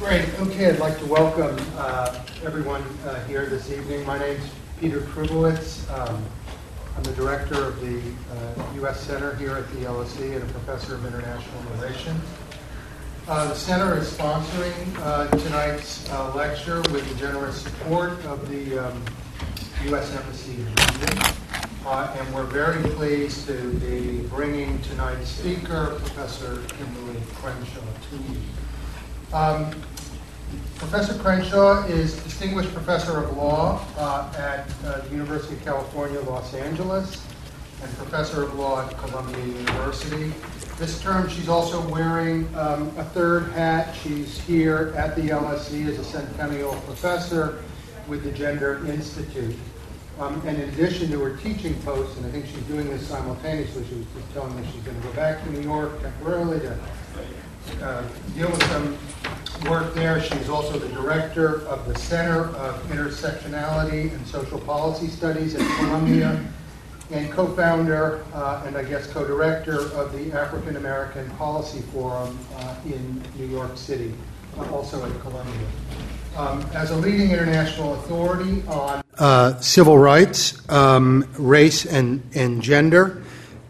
Great. Okay, I'd like to welcome uh, everyone uh, here this evening. My name's Peter Trubowitz. Um, I'm the director of the uh, U.S. Center here at the LSE and a professor of international relations. Uh, the center is sponsoring uh, tonight's uh, lecture with the generous support of the um, U.S. Embassy in London. And we're very pleased to be bringing tonight's speaker, Professor Kimberlé Crenshaw, to you. Um, Professor Crenshaw is Distinguished Professor of Law uh, at uh, the University of California, Los Angeles, and Professor of Law at Columbia University. This term, she's also wearing um, a third hat. She's here at the LSE as a Centennial Professor with the Gender Institute. Um, and in addition to her teaching post, and I think she's doing this simultaneously, she was just telling me she's going to go back to New York temporarily to uh, deal with some work there. She's also the director of the Center of Intersectionality and Social Policy Studies at Columbia and co-founder uh, and I guess co-director of the African American Policy Forum uh, in New York City, uh, also at Columbia. Um, as a leading international authority on uh, civil rights, um, race and, and gender,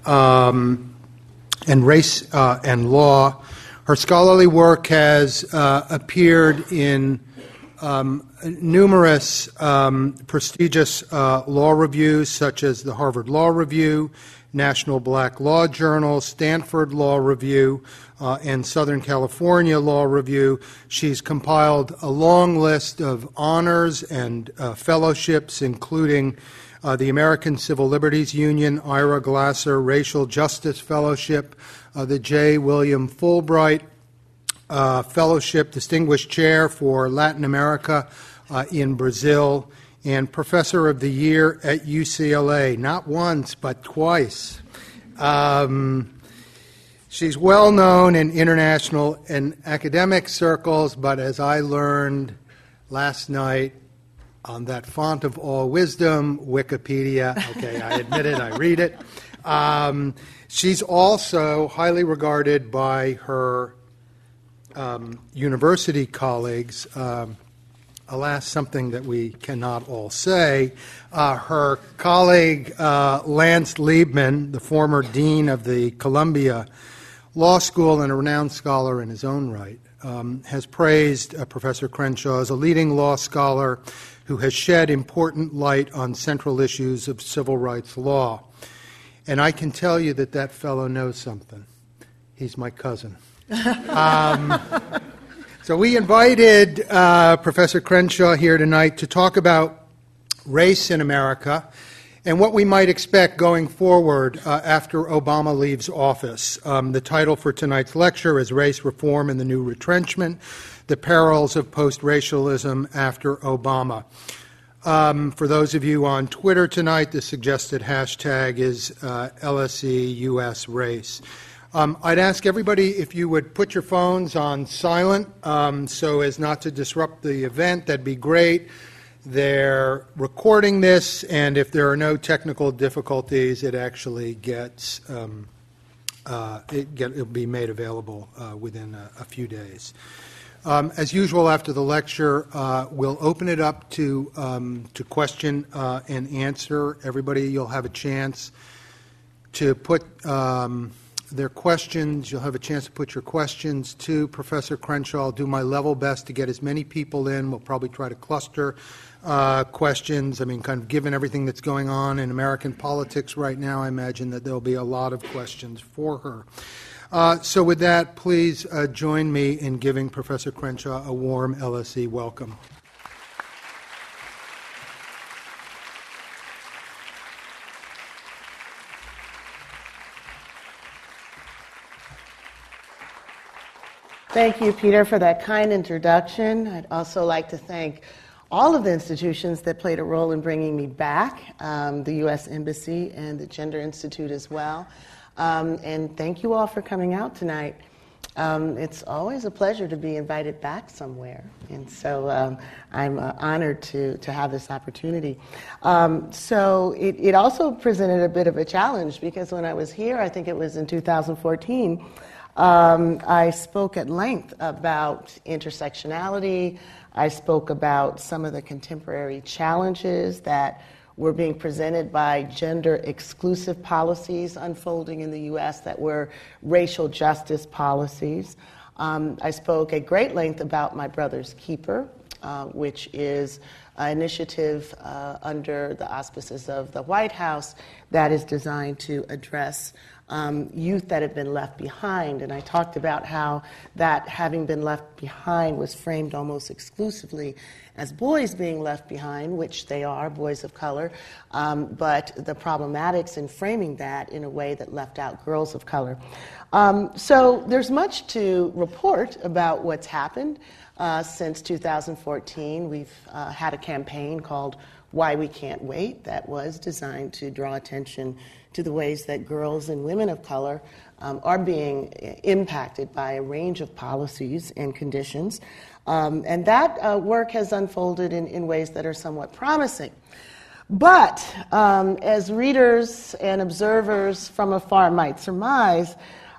um, and race uh, and law, her scholarly work has uh, appeared in um, numerous um, prestigious uh, law reviews, such as the Harvard Law Review, National Black Law Journal, Stanford Law Review, uh, and Southern California Law Review. She's compiled a long list of honors and uh, fellowships, including uh, the American Civil Liberties Union, Ira Glasser Racial Justice Fellowship, the J. William Fulbright uh, Fellowship, Distinguished Chair for Latin America uh, in Brazil, and Professor of the Year at UCLA, not once, but twice. Um, she's well known in international and academic circles, but as I learned last night, on that font of all wisdom, Wikipedia. Okay, I admit it, I read it. Um, she's also highly regarded by her um, university colleagues. Um, alas, something that we cannot all say. Uh, her colleague, uh, Lance Liebman, the former dean of the Columbia Law School and a renowned scholar in his own right, um, has praised uh, Professor Crenshaw as a leading law scholar who has shed important light on central issues of civil rights law. And I can tell you that that fellow knows something. He's my cousin. um, so we invited uh, Professor Crenshaw here tonight to talk about race in America and what we might expect going forward uh, after Obama leaves office. Um, the title for tonight's lecture is Race Reform and the New Retrenchment the perils of post racialism after Obama. Um, for those of you on Twitter tonight, the suggested hashtag is uh, LSE US Race. Um, I'd ask everybody if you would put your phones on silent um, so as not to disrupt the event. That'd be great. They're recording this, and if there are no technical difficulties, it actually gets um, uh, it get, it'll be made available uh, within a, a few days. Um, as usual, after the lecture, uh, we'll open it up to um, to question uh, and answer. Everybody, you'll have a chance to put um, their questions. You'll have a chance to put your questions to Professor Crenshaw. I'll do my level best to get as many people in. We'll probably try to cluster uh, questions. I mean, kind of given everything that's going on in American politics right now, I imagine that there'll be a lot of questions for her. Uh, so, with that, please uh, join me in giving Professor Crenshaw a warm LSE welcome. Thank you, Peter, for that kind introduction. I'd also like to thank all of the institutions that played a role in bringing me back um, the U.S. Embassy and the Gender Institute as well. Um, and thank you all for coming out tonight. Um, it's always a pleasure to be invited back somewhere. And so um, I'm uh, honored to, to have this opportunity. Um, so it, it also presented a bit of a challenge because when I was here, I think it was in 2014, Um, I spoke at length about intersectionality. I spoke about some of the contemporary challenges that were being presented by gender exclusive policies unfolding in the US that were racial justice policies. Um, I spoke at great length about My Brother's Keeper, uh, which is an initiative uh, under the auspices of the White House that is designed to address um, youth that have been left behind. And I talked about how that having been left behind was framed almost exclusively as boys being left behind, which they are, boys of color, um, but the problematics in framing that in a way that left out girls of color. Um, so there's much to report about what's happened uh, since 2014. We've uh, had a campaign called Why We Can't Wait that was designed to draw attention to the ways that girls and women of color um, are being impacted by a range of policies and conditions. Um, and that uh, work has unfolded in, in ways that are somewhat promising. But um, as readers and observers from afar might surmise,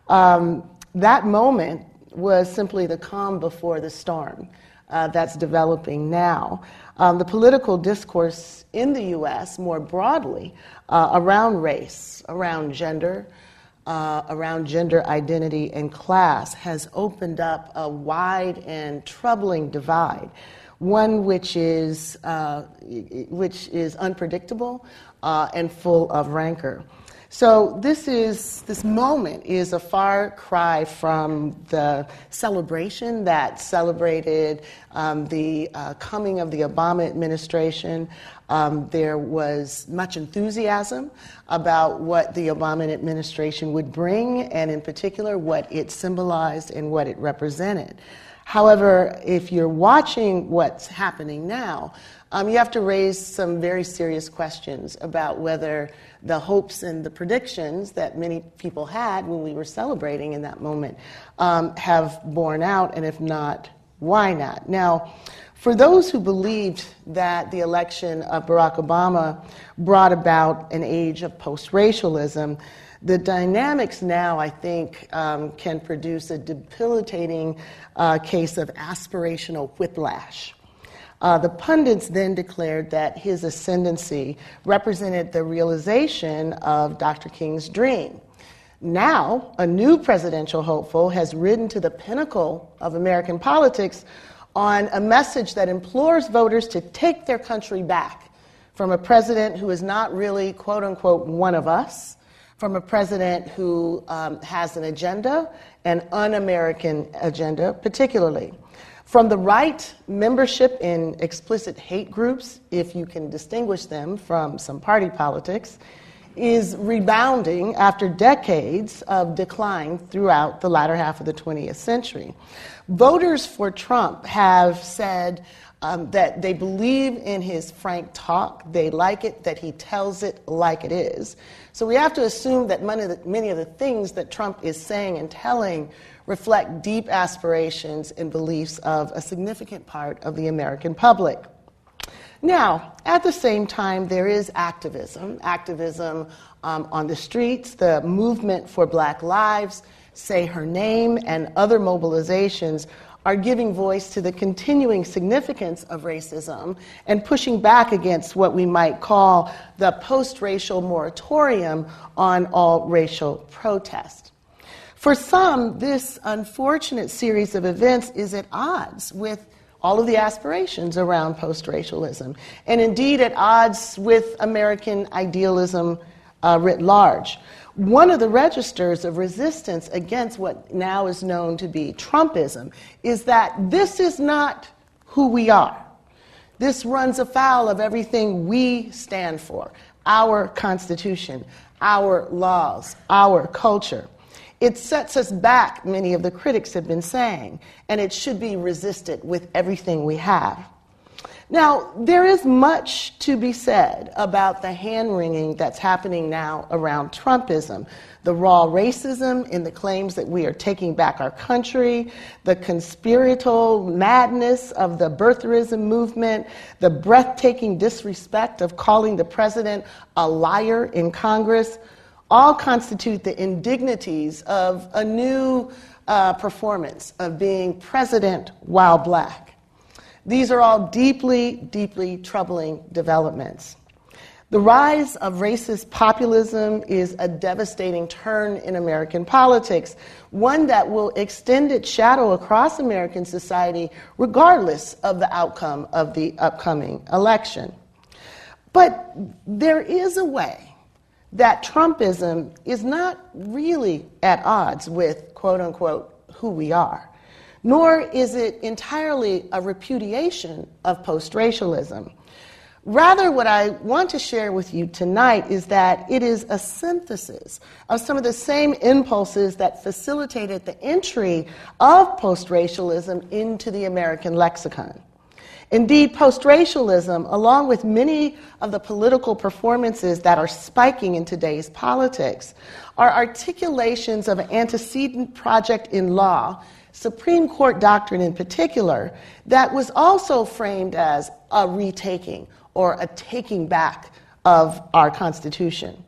um, that moment was simply the calm before the storm uh, that's developing now. Um, the political discourse in the US more broadly uh, around race, around gender, uh, around gender identity and class has opened up a wide and troubling divide, one which is, uh, which is unpredictable uh, and full of rancor. So this is this moment is a far cry from the celebration that celebrated um, the uh, coming of the Obama administration. Um, there was much enthusiasm about what the Obama administration would bring, and in particular, what it symbolized and what it represented. However, if you're watching what's happening now, um, you have to raise some very serious questions about whether the hopes and the predictions that many people had when we were celebrating in that moment um, have borne out, and if not, why not? Now, for those who believed that the election of Barack Obama brought about an age of post racialism, the dynamics now, I think, um, can produce a debilitating uh, case of aspirational whiplash. Uh, the pundits then declared that his ascendancy represented the realization of Dr. King's dream. Now, a new presidential hopeful has risen to the pinnacle of American politics on a message that implores voters to take their country back from a president who is not really, quote unquote, one of us, from a president who um, has an agenda, an un American agenda, particularly. From the right, membership in explicit hate groups, if you can distinguish them from some party politics, is rebounding after decades of decline throughout the latter half of the 20th century. Voters for Trump have said um, that they believe in his frank talk, they like it, that he tells it like it is. So we have to assume that many of the, many of the things that Trump is saying and telling reflect deep aspirations and beliefs of a significant part of the American public. Now, at the same time, there is activism, activism um, on the streets, the movement for Black Lives, Say Her Name, and other mobilizations are giving voice to the continuing significance of racism and pushing back against what we might call the post racial moratorium on all racial protest. For some, this unfortunate series of events is at odds with all of the aspirations around post racialism, and indeed at odds with American idealism uh, writ large. One of the registers of resistance against what now is known to be Trumpism is that this is not who we are. This runs afoul of everything we stand for our Constitution, our laws, our culture. It sets us back, many of the critics have been saying, and it should be resisted with everything we have. Now, there is much to be said about the hand wringing that's happening now around Trumpism. The raw racism in the claims that we are taking back our country, the conspiratorial madness of the birtherism movement, the breathtaking disrespect of calling the president a liar in Congress all constitute the indignities of a new uh, performance of being president while black. These are all deeply, deeply troubling developments. The rise of racist populism is a devastating turn in American politics, one that will extend its shadow across American society regardless of the outcome of the upcoming election. But there is a way that Trumpism is not really at odds with, quote unquote, who we are, nor is it entirely a repudiation of post racialism. Rather, what I want to share with you tonight is that it is a synthesis of some of the same impulses that facilitated the entry of post racialism into the American lexicon. Indeed, post racialism, along with many of the political performances that are spiking in today's politics, are articulations of an antecedent project in law, Supreme Court doctrine in particular, that was also framed as a retaking or a taking back of our Constitution.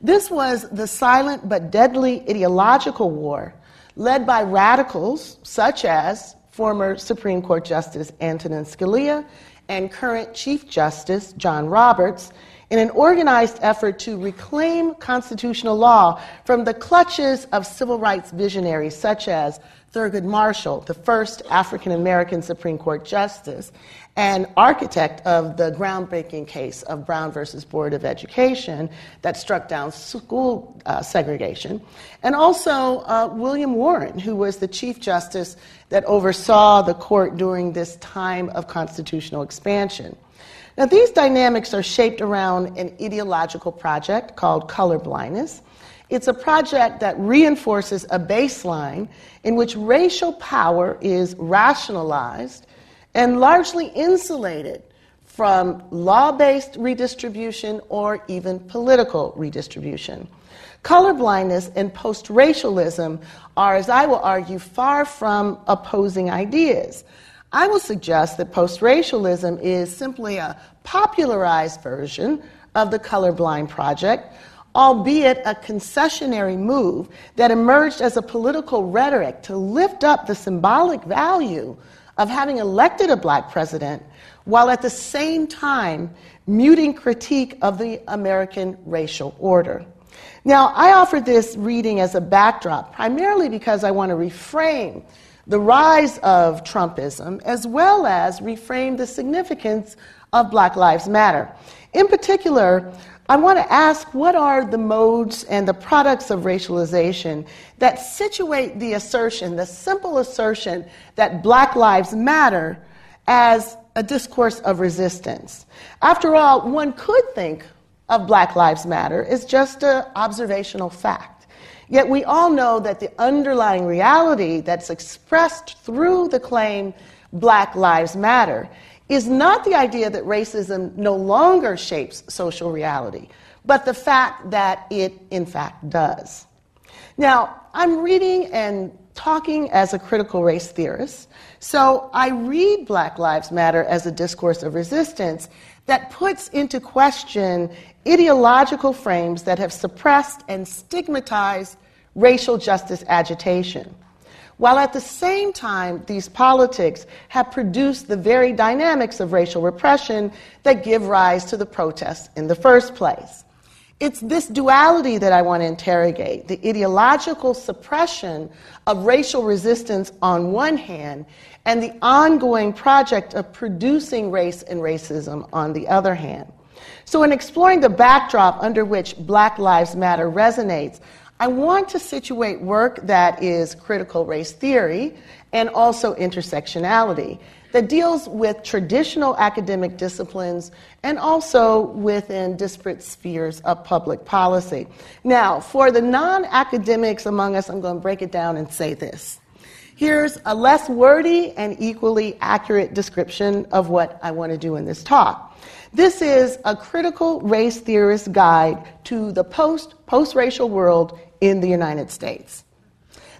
This was the silent but deadly ideological war led by radicals such as former Supreme Court Justice Antonin Scalia and current Chief Justice John Roberts in an organized effort to reclaim constitutional law from the clutches of civil rights visionaries such as Thurgood Marshall, the first African American Supreme Court Justice, and architect of the groundbreaking case of Brown versus Board of Education that struck down school uh, segregation, and also uh, William Warren, who was the Chief Justice that oversaw the court during this time of constitutional expansion. Now, these dynamics are shaped around an ideological project called colorblindness. It's a project that reinforces a baseline in which racial power is rationalized and largely insulated from law based redistribution or even political redistribution. Colorblindness and post racialism are, as I will argue, far from opposing ideas. I will suggest that post racialism is simply a popularized version of the colorblind project, albeit a concessionary move that emerged as a political rhetoric to lift up the symbolic value of having elected a black president while at the same time muting critique of the American racial order. Now, I offer this reading as a backdrop primarily because I want to reframe the rise of Trumpism as well as reframe the significance of Black Lives Matter. In particular, I want to ask what are the modes and the products of racialization that situate the assertion, the simple assertion, that Black Lives Matter as a discourse of resistance. After all, one could think of Black Lives Matter as just an observational fact. Yet we all know that the underlying reality that's expressed through the claim Black Lives Matter is not the idea that racism no longer shapes social reality, but the fact that it, in fact, does. Now, I'm reading and talking as a critical race theorist, so I read Black Lives Matter as a discourse of resistance that puts into question ideological frames that have suppressed and stigmatized racial justice agitation while at the same time, these politics have produced the very dynamics of racial repression that give rise to the protests in the first place. It's this duality that I want to interrogate the ideological suppression of racial resistance on one hand, and the ongoing project of producing race and racism on the other hand. So, in exploring the backdrop under which Black Lives Matter resonates, I want to situate work that is critical race theory and also intersectionality that deals with traditional academic disciplines and also within disparate spheres of public policy. Now, for the non academics among us, I'm going to break it down and say this. Here's a less wordy and equally accurate description of what I want to do in this talk. This is a critical race theorist guide to the post post racial world in the United States.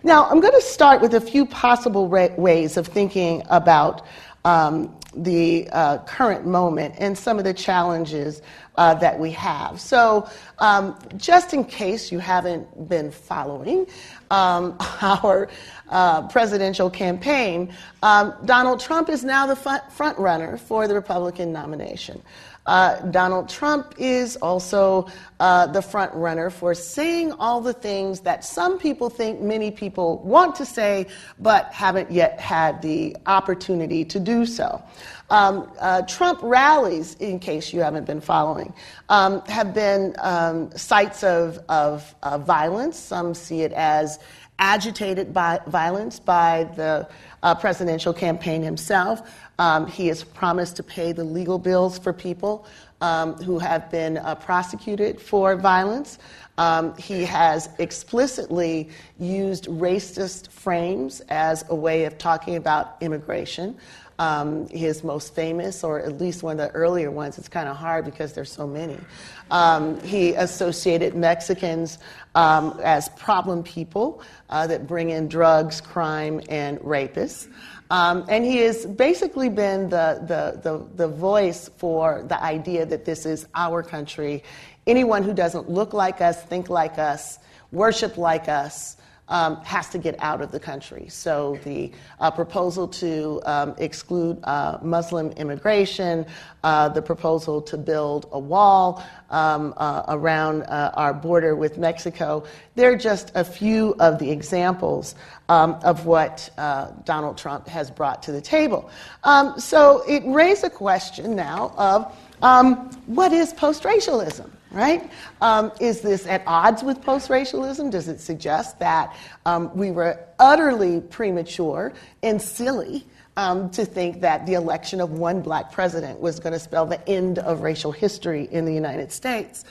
Now, I'm going to start with a few possible ra- ways of thinking about um, the uh, current moment and some of the challenges uh, that we have. So, um, just in case you haven't been following um, our uh, presidential campaign, um, Donald Trump is now the front runner for the Republican nomination. Uh, Donald Trump is also uh, the front runner for saying all the things that some people think many people want to say but haven't yet had the opportunity to do so. Um, uh, Trump rallies, in case you haven't been following, um, have been um, sites of, of violence. Some see it as agitated by violence by the uh, presidential campaign himself. Um, he has promised to pay the legal bills for people um, who have been uh, prosecuted for violence. Um, he has explicitly used racist frames as a way of talking about immigration. Um, his most famous, or at least one of the earlier ones, it's kind of hard because there's so many. Um, he associated Mexicans um, as problem people uh, that bring in drugs, crime, and rapists. Um, and he has basically been the, the, the, the, voice for the idea that this is our country. Anyone who doesn't look like us, think like us, worship like us, um, has to get out of the country. So the uh, proposal to um, exclude uh, Muslim immigration, uh, the proposal to build a wall um, uh, around uh, our border with Mexico, they're just a few of the examples um, of what uh, Donald Trump has brought to the table. Um, so it raised a question now of um, what is post-racialism? Right? Um, is this at odds with post racialism? Does it suggest that um, we were utterly premature and silly? Um, to think that the election of one black president was going to spell the end of racial history in the United States.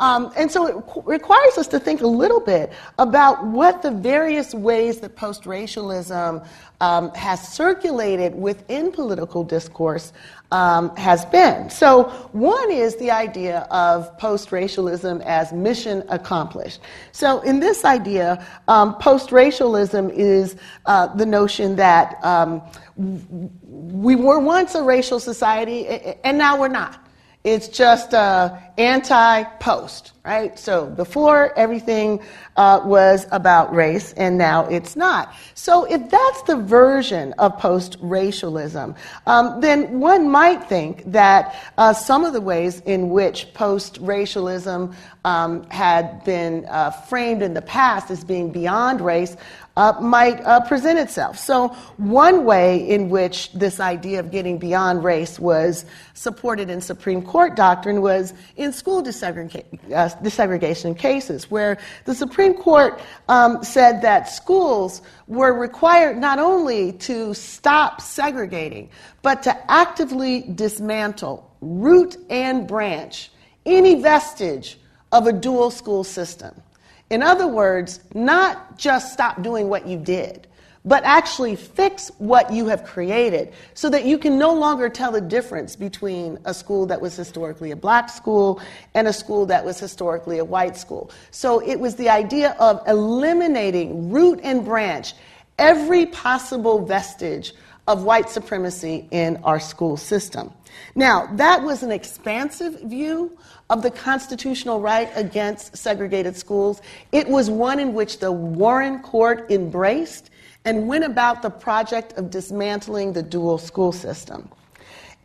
Um, and so it qu- requires us to think a little bit about what the various ways that post racialism um, has circulated within political discourse um, has been. So, one is the idea of post racialism as mission accomplished. So, in this idea, um, post racialism is uh, the notion that um, we were once a racial society and now we're not. It's just uh, anti post, right? So before everything uh, was about race, and now it's not. So if that's the version of post racialism, um, then one might think that uh, some of the ways in which post racialism um, had been uh, framed in the past as being beyond race uh, might uh, present itself. So, one way in which this idea of getting beyond race was supported in Supreme Court doctrine was in school desegrega- uh, desegregation cases, where the Supreme Court um, said that schools were required not only to stop segregating, but to actively dismantle, root and branch, any vestige of a dual school system. In other words, not just stop doing what you did, but actually fix what you have created so that you can no longer tell the difference between a school that was historically a black school and a school that was historically a white school. So it was the idea of eliminating root and branch every possible vestige of white supremacy in our school system. Now, that was an expansive view of the constitutional right against segregated schools. It was one in which the Warren Court embraced and went about the project of dismantling the dual school system.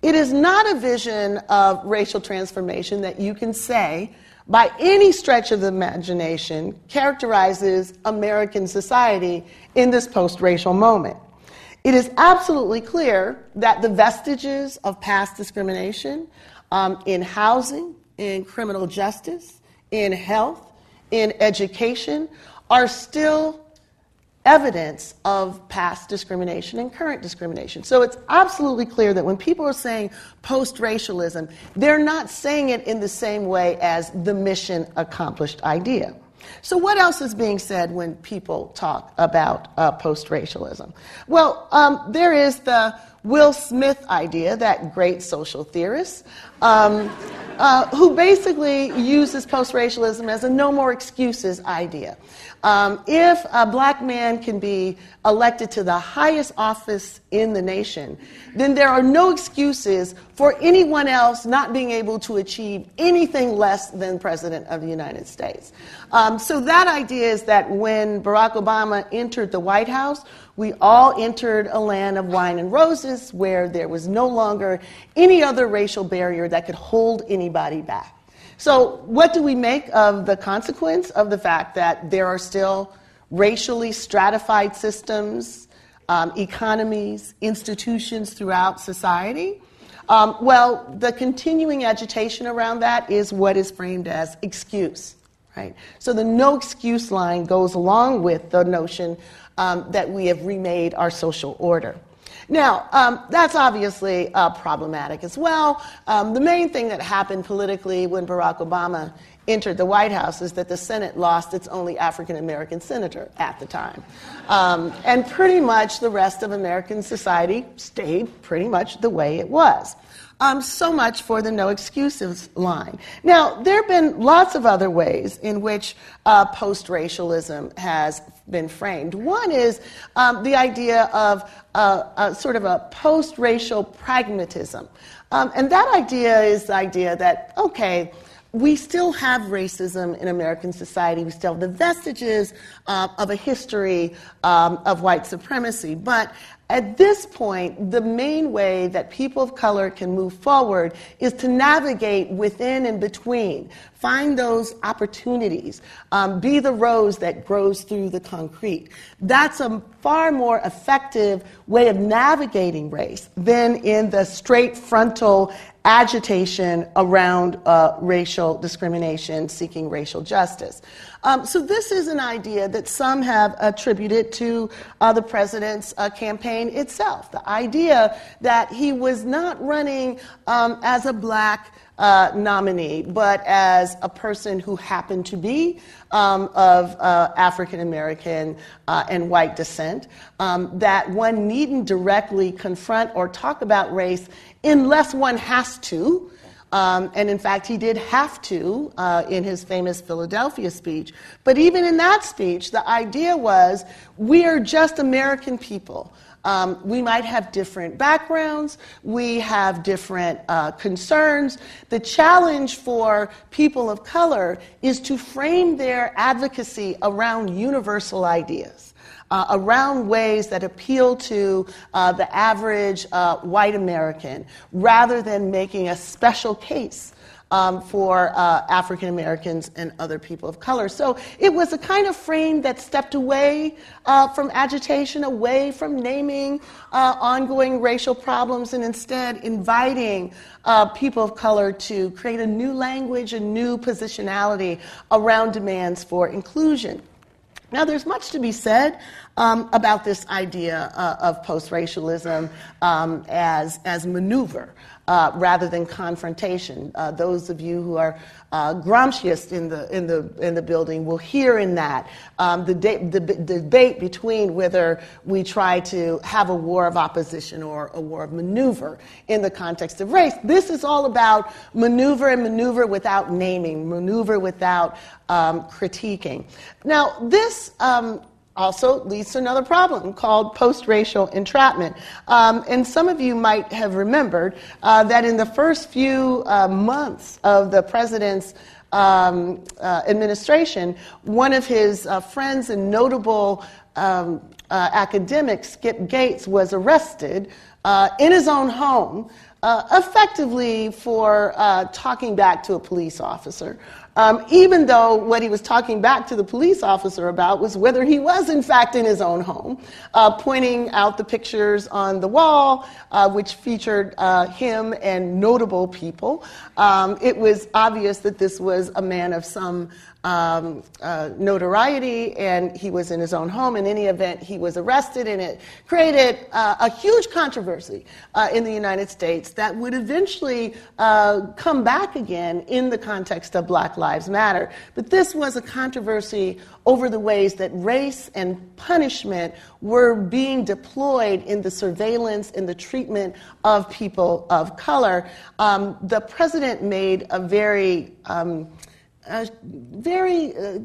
It is not a vision of racial transformation that you can say, by any stretch of the imagination, characterizes American society in this post racial moment. It is absolutely clear that the vestiges of past discrimination um, in housing, in criminal justice, in health, in education are still evidence of past discrimination and current discrimination. So it's absolutely clear that when people are saying post racialism, they're not saying it in the same way as the mission accomplished idea. So, what else is being said when people talk about uh, post racialism? Well, um, there is the Will Smith idea, that great social theorist, um, uh, who basically uses post racialism as a no more excuses idea. Um, if a black man can be elected to the highest office in the nation, then there are no excuses for anyone else not being able to achieve anything less than President of the United States. Um, so that idea is that when Barack Obama entered the White House, we all entered a land of wine and roses where there was no longer any other racial barrier that could hold anybody back. So, what do we make of the consequence of the fact that there are still racially stratified systems, um, economies, institutions throughout society? Um, well, the continuing agitation around that is what is framed as excuse, right? So the no excuse line goes along with the notion um, that we have remade our social order. Now, um, that's obviously uh, problematic as well. Um, the main thing that happened politically when Barack Obama entered the White House is that the Senate lost its only African American senator at the time. Um, and pretty much the rest of American society stayed pretty much the way it was. Um, so much for the no excuses line. Now, there have been lots of other ways in which uh, post racialism has been framed. One is um, the idea of uh, sort of a post racial pragmatism. Um, and that idea is the idea that, okay, we still have racism in American society. We still have the vestiges uh, of a history um, of white supremacy. But at this point, the main way that people of color can move forward is to navigate within and between, find those opportunities, um, be the rose that grows through the concrete. That's a far more effective way of navigating race than in the straight frontal agitation around uh, racial discrimination, seeking racial justice. Um, so, this is an idea that some have attributed to uh, the president's uh, campaign itself. The idea that he was not running um, as a black uh, nominee, but as a person who happened to be um, of uh, African American uh, and white descent, um, that one needn't directly confront or talk about race unless one has to. Um, and in fact, he did have to uh, in his famous Philadelphia speech. But even in that speech, the idea was we are just American people. Um, we might have different backgrounds, we have different uh, concerns. The challenge for people of color is to frame their advocacy around universal ideas uh, around ways that appeal to uh, the average uh, white American rather than making a special case. Um, for uh, African Americans and other people of color. So it was a kind of frame that stepped away uh, from agitation, away from naming uh, ongoing racial problems, and instead inviting people of color to create a new language, a new positionality around demands for inclusion. Now, there's much to be said um, about this idea uh, of post racialism um, as, as maneuver. Uh, rather than confrontation. Uh, those of you who are uh, Gramsciists in the, in, the, in the building will hear in that um, the, de- the, the, debate between whether we try to have a war of opposition or a war of maneuver in the context of race. This is all about maneuver and maneuver without naming, maneuver without um, critiquing. Now, this um, also leads to another problem called post racial entrapment. Um, and some of you might have remembered uh, that in the first few uh, months of the president's um, uh, administration, one of his uh, friends and notable um, uh, academic, Skip Gates, was arrested uh, in his own home. effectively for talking back to a police officer um, even though what he was talking back to the police officer about was whether he was, in fact, in his own home, uh, pointing out the pictures on the wall, uh, which featured uh, him and notable people. Um, it was obvious that this was a man of some um, uh, notoriety, and he was in his own home. In any event, he was arrested, and it created uh, a huge controversy uh, in the United States that would eventually uh, come back again in the context of Black Lives Matter. But this was a controversy over the ways that race and punishment were being deployed in the surveillance and the treatment of people of color. Um, the president made a very um, a very, uh,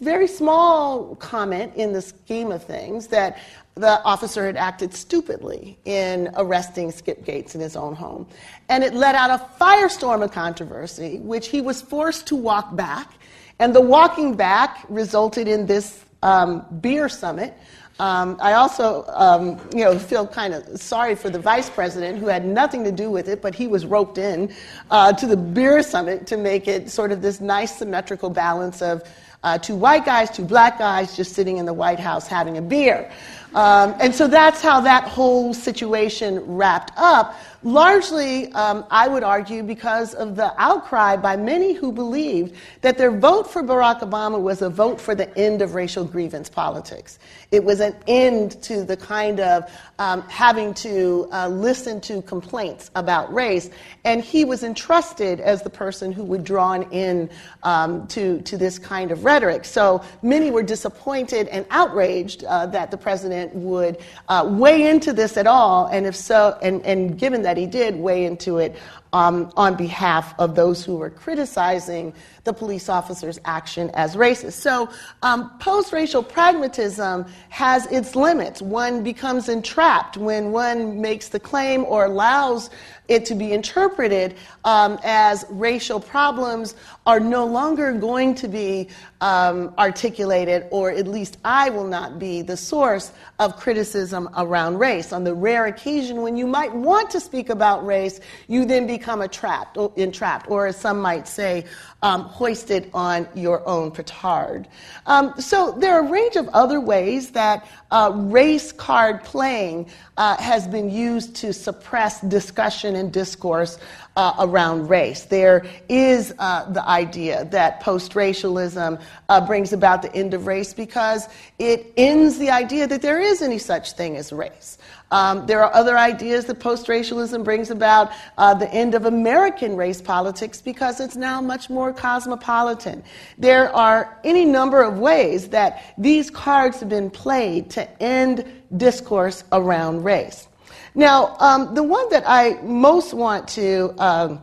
very small comment in the scheme of things that the officer had acted stupidly in arresting Skip Gates in his own home. And it let out a firestorm of controversy, which he was forced to walk back. And the walking back resulted in this um, beer summit um, I also, um, you know, feel kind of sorry for the vice president who had nothing to do with it, but he was roped in uh, to the beer summit to make it sort of this nice symmetrical balance of uh, two white guys, two black guys just sitting in the White House having a beer. Um, and so that's how that whole situation wrapped up largely, um, I would argue, because of the outcry by many who believed that their vote for Barack Obama was a vote for the end of racial grievance politics. It was an end to the kind of um, having to uh, listen to complaints about race. And he was entrusted as the person who would draw in um, to, to this kind of rhetoric. So many were disappointed and outraged uh, that the president would uh, weigh into this at all. And if so, and, and given that he did weigh into it um, on behalf of those who were criticizing the police officer's action as racist. So, um, post racial pragmatism has its limits. One becomes entrapped when one makes the claim or allows it to be interpreted um, as racial problems are no longer going to be um, articulated, or at least I will not be the source of criticism around race. On the rare occasion when you might want to speak about race, you then become trapped, entrapped, or as some might say, um, hoisted on your own petard. Um, so there are a range of other ways that uh, race card playing uh, has been used to suppress discussion and discourse uh, around race. There is uh, the idea that post racialism uh, brings about the end of race because it ends the idea that there is any such thing as race. Um, there are other ideas that post racialism brings about uh, the end of American race politics because it's now much more cosmopolitan. There are any number of ways that these cards have been played to end discourse around race. Now, um, the one that I most want to um,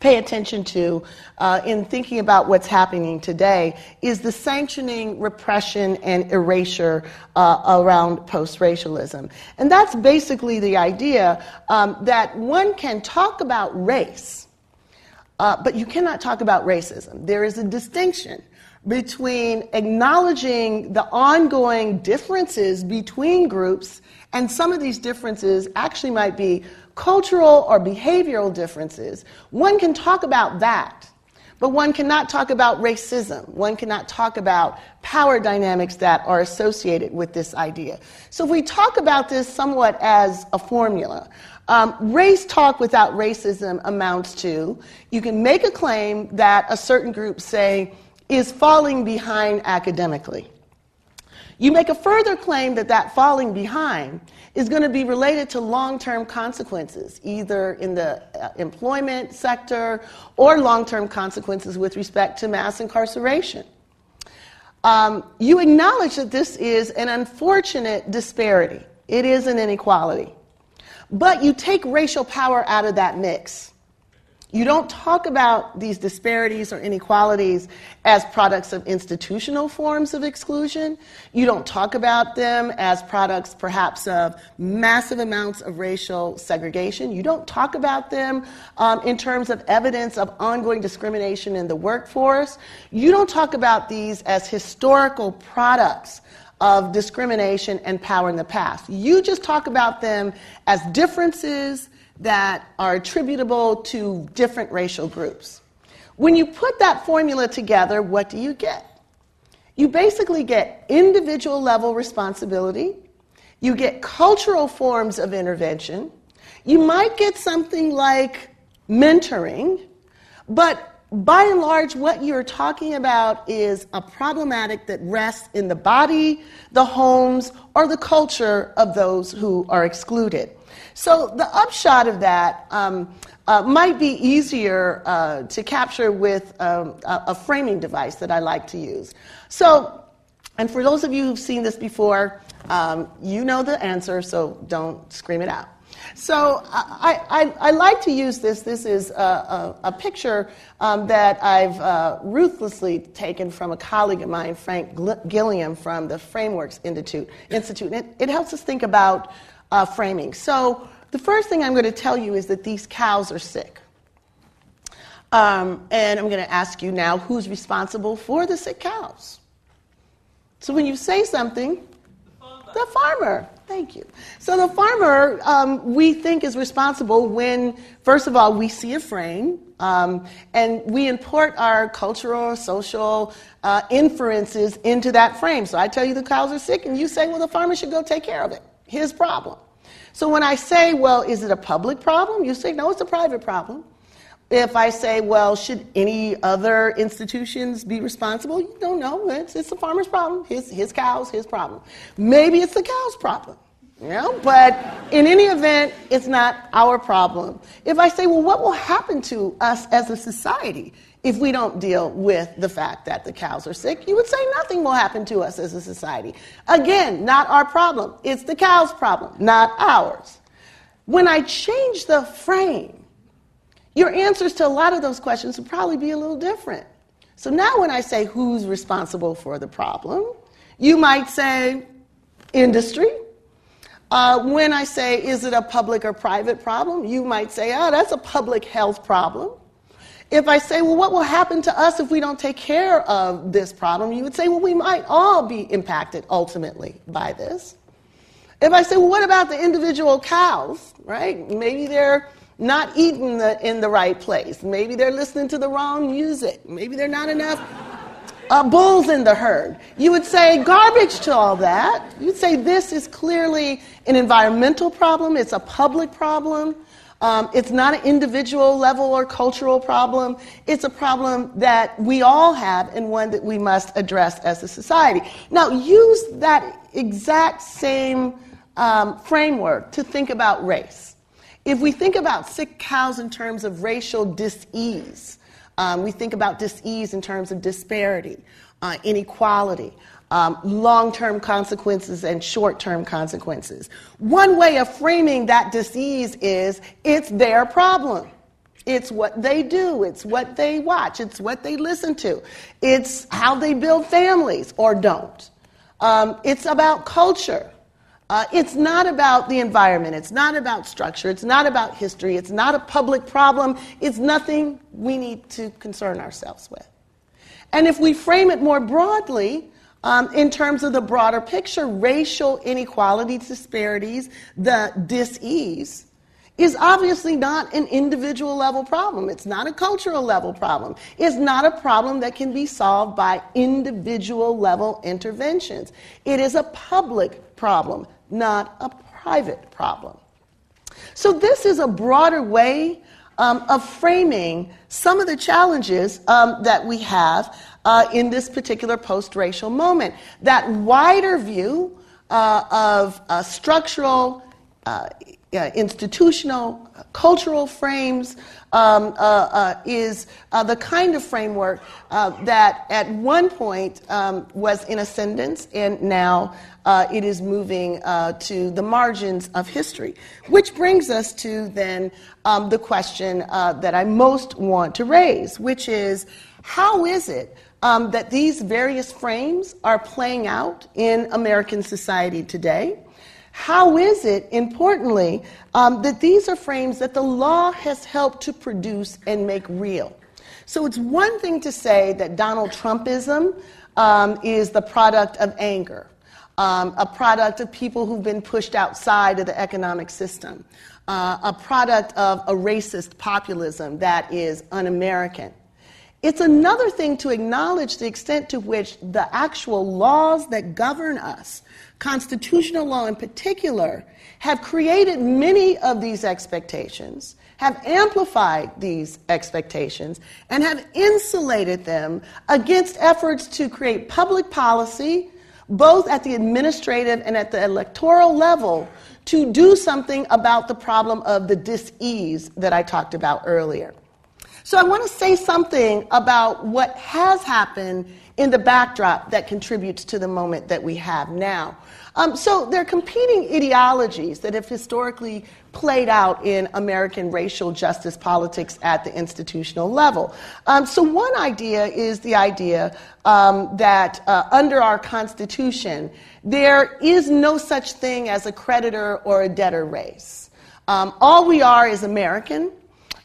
pay attention to uh, in thinking about what's happening today is the sanctioning, repression, and erasure uh, around post racialism. And that's basically the idea um, that one can talk about race, uh, but you cannot talk about racism. There is a distinction between acknowledging the ongoing differences between groups, and some of these differences actually might be cultural or behavioral differences, one can talk about that. But one cannot talk about racism. One cannot talk about power dynamics that are associated with this idea. So, if we talk about this somewhat as a formula, um, race talk without racism amounts to you can make a claim that a certain group, say, is falling behind academically. You make a further claim that that falling behind is going to be related to long term consequences, either in the uh, employment sector or long term consequences with respect to mass incarceration. Um, you acknowledge that this is an unfortunate disparity, it is an inequality. But you take racial power out of that mix. You don't talk about these disparities or inequalities as products of institutional forms of exclusion. You don't talk about them as products, perhaps, of massive amounts of racial segregation. You don't talk about them um, in terms of evidence of ongoing discrimination in the workforce. You don't talk about these as historical products of discrimination and power in the past. You just talk about them as differences that are attributable to different racial groups. When you put that formula together, what do you get? You basically get individual level responsibility, you get cultural forms of intervention, you might get something like mentoring, but by and large, what you're talking about is a problematic that rests in the body, the homes, or the culture of those who are excluded. So the upshot of that um, uh, might be easier uh, to capture with um, a, a framing device that I like to use. So, and for those of you who've seen this before, um, you know the answer, so don't scream it out. So I, I, I, like to use this. This is a, a, a picture um, that I've uh, ruthlessly taken from a colleague of mine, Frank Gilliam, from the Frameworks Institute. Institute. And it, it helps us think about uh, framing. So the first thing I'm going to tell you is that these cows are sick. Um, and I'm going to ask you now who's responsible for the sick cows? So when you say something, the farmer. Thank you. So the farmer, um, we think, is responsible when, first of all, we see a frame um, and we import our cultural, social uh, inferences into that frame. So I tell you the cows are sick, and you say, well, the farmer should go take care of it. His problem. So when I say, well, is it a public problem? You say, no, it's a private problem. If I say, well, should any other institutions be responsible? You don't know. It's, it's the farmer's problem. His, his cows, his problem. Maybe it's the cow's problem. You know? But in any event, it's not our problem. If I say, well, what will happen to us as a society if we don't deal with the fact that the cows are sick? You would say nothing will happen to us as a society. Again, not our problem. It's the cow's problem, not ours. When I change the frame, your answers to a lot of those questions would probably be a little different. So now, when I say who's responsible for the problem, you might say industry. Uh, when I say is it a public or private problem, you might say, oh, that's a public health problem. If I say, well, what will happen to us if we don't take care of this problem? You would say, well, we might all be impacted ultimately by this. If I say, well, what about the individual cows, right? Maybe they're not eating the, in the right place. Maybe they're listening to the wrong music. Maybe they're not enough uh, bulls in the herd. You would say garbage to all that. You'd say this is clearly an environmental problem, it's a public problem. Um, it's not an individual level or cultural problem. It's a problem that we all have and one that we must address as a society. Now, use that exact same um, framework to think about race. If we think about sick cows in terms of racial dis-ease, um, we think about dis-ease in terms of disparity, uh, inequality, um, long-term consequences and short-term consequences. One way of framing that dis-ease is it's their problem. It's what they do. It's what they watch. It's what they listen to. It's how they build families or don't. Um, it's about culture. Uh, it's not about the environment. It's not about structure. It's not about history. It's not a public problem. It's nothing we need to concern ourselves with. And if we frame it more broadly, um, in terms of the broader picture, racial inequality, disparities, the dis-ease, is obviously not an individual level problem. It's not a cultural level problem. It's not a problem that can be solved by individual level interventions. It is a public problem not a private problem. So, this is a broader way um, of framing some of the challenges um, that we have uh, in this particular post racial moment. That wider view uh, of uh, structural, uh, institutional, cultural frames um, uh, uh, is the kind of framework that at one point um, was in ascendance and now it is moving to the margins of history. Which brings us to then um, the question that I most want to raise, which is how is it um, that these various frames are playing out in American society today? How is it, importantly, um, that these are frames that the law has helped to produce and make real? So it's one thing to say that Donald Trumpism um, is the product of anger um, a product of people who've been pushed outside of the economic system, uh, a product of a racist populism that is un American. It's another thing to acknowledge the extent to which the actual laws that govern us, constitutional law in particular, have created many of these expectations, have amplified these expectations, and have insulated them against efforts to create public policy both at the administrative and at the electoral level, to do something about the problem of the dis-ease that I talked about earlier. So I want to say something about what has happened in the backdrop that contributes to the moment that we have now. Um, so there are competing ideologies that have historically played out in American racial justice politics at the institutional level. Um, so one idea is the idea um, that uh, under our Constitution, there is no such thing as a creditor or a debtor race. Um, all we are is American,